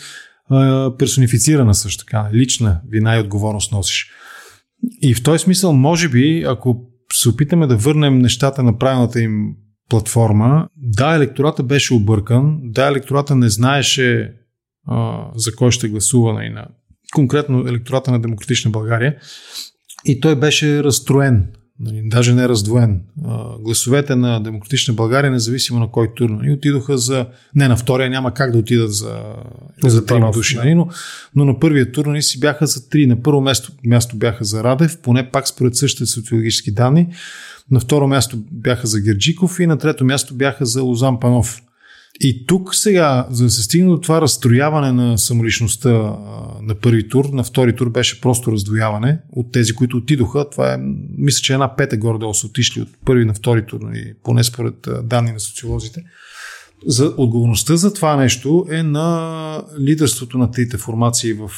персонифицирана също така. Лична вина и отговорност носиш. И в този смисъл, може би, ако се опитаме да върнем нещата на правилната им платформа, да, електората беше объркан, да, електората не знаеше а, за кой ще гласува и на конкретно електората на Демократична България и той беше разстроен. Нали, даже не раздвоен. А, гласовете на Демократична България, независимо на кой тур, нали, отидоха за... Не, на втория няма как да отидат за, за трима души, нали, но, но на първия тур нали, си бяха за три. На първо място, място бяха за Радев, поне пак според същите социологически данни. На второ място бяха за Герджиков и на трето място бяха за Лозан Панов. И тук сега, за да се стигне до това разстрояване на самоличността на първи тур, на втори тур беше просто раздвояване от тези, които отидоха. Това е, мисля, че една пета горе-долу са отишли от първи на втори тур, нали, поне според данни на социолозите. За отговорността за това нещо е на лидерството на трите формации в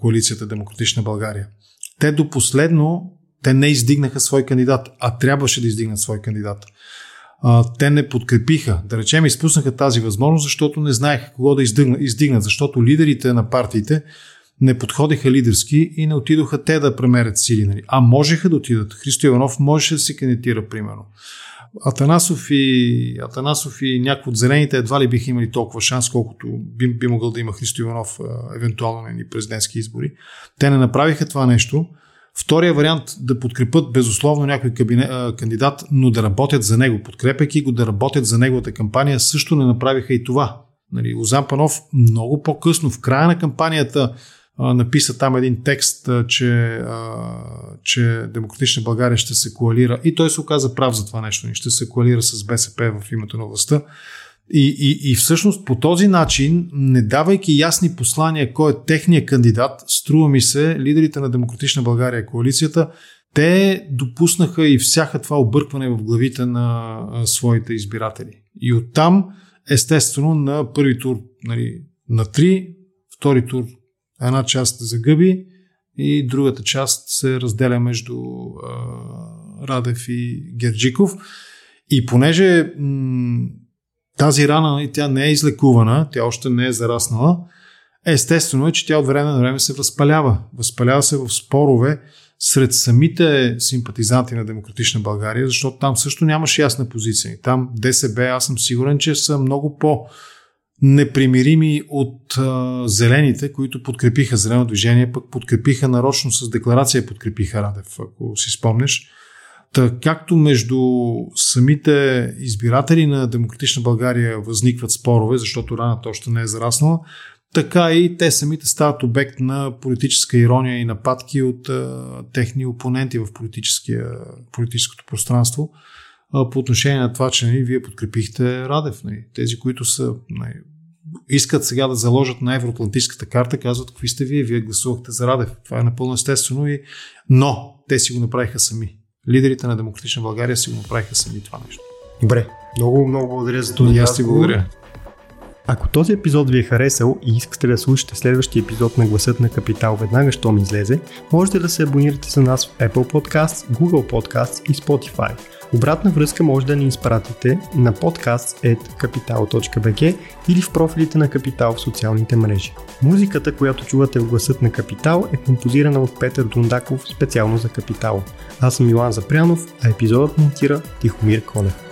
коалицията Демократична България. Те до последно те не издигнаха свой кандидат, а трябваше да издигнат свой кандидат а, те не подкрепиха, да речем, изпуснаха тази възможност, защото не знаеха кого да издигнат, издигнат защото лидерите на партиите не подходиха лидерски и не отидоха те да премерят сили. Нали? А можеха да отидат. Христо Иванов можеше да се кандидатира, примерно. Атанасов и, Атанасов и някои от зелените едва ли биха имали толкова шанс, колкото би, би могъл да има Христо Иванов евентуално на президентски избори. Те не направиха това нещо Втория вариант да подкрепят безусловно някой кабинет, кандидат, но да работят за него, подкрепяйки го да работят за неговата кампания, също не направиха и това. Нали, Лозан Панов много по-късно, в края на кампанията, написа там един текст, че, че Демократична България ще се коалира и той се оказа прав за това нещо. Ще се коалира с БСП в името на властта. И, и, и всъщност по този начин, не давайки ясни послания кой е техният кандидат, струва ми се, лидерите на Демократична България коалицията, те допуснаха и всяка това объркване в главите на своите избиратели. И оттам, естествено, на първи тур нали, на три, втори тур една част загъби и другата част се разделя между а, Радев и Герджиков. И понеже м- тази рана, нали, тя не е излекувана, тя още не е зараснала, естествено е, че тя от време на време се възпалява. Възпалява се в спорове сред самите симпатизанти на Демократична България, защото там също нямаше ясна позиция. Там ДСБ, аз съм сигурен, че са много по- непримирими от а, зелените, които подкрепиха зелено движение, пък подкрепиха нарочно с декларация, подкрепиха Радев, ако си спомнеш. Та, както между самите избиратели на Демократична България възникват спорове, защото раната още не е зараснала, така и те самите стават обект на политическа ирония и нападки от а, техни опоненти в политическото пространство а, по отношение на това, че нали, вие подкрепихте Радев. Нали, тези, които са нали, искат сега да заложат на евроатлантическата карта, казват, какви сте вие, вие гласувахте за Радев. Това е напълно естествено, и... но те си го направиха сами лидерите на Демократична България си го направиха сами това нещо. Добре, много, много благодаря за този аз ти благодаря. Ако този епизод ви е харесал и искате да слушате следващия епизод на Гласът на Капитал веднага, щом излезе, можете да се абонирате за нас в Apple Podcasts, Google Podcasts и Spotify – Обратна връзка може да ни изпратите на podcast.capital.bg или в профилите на Капитал в социалните мрежи. Музиката, която чувате в гласът на Капитал е композирана от Петър Дундаков специално за Капитал. Аз съм Илан Запрянов, а епизодът монтира Тихомир Колев.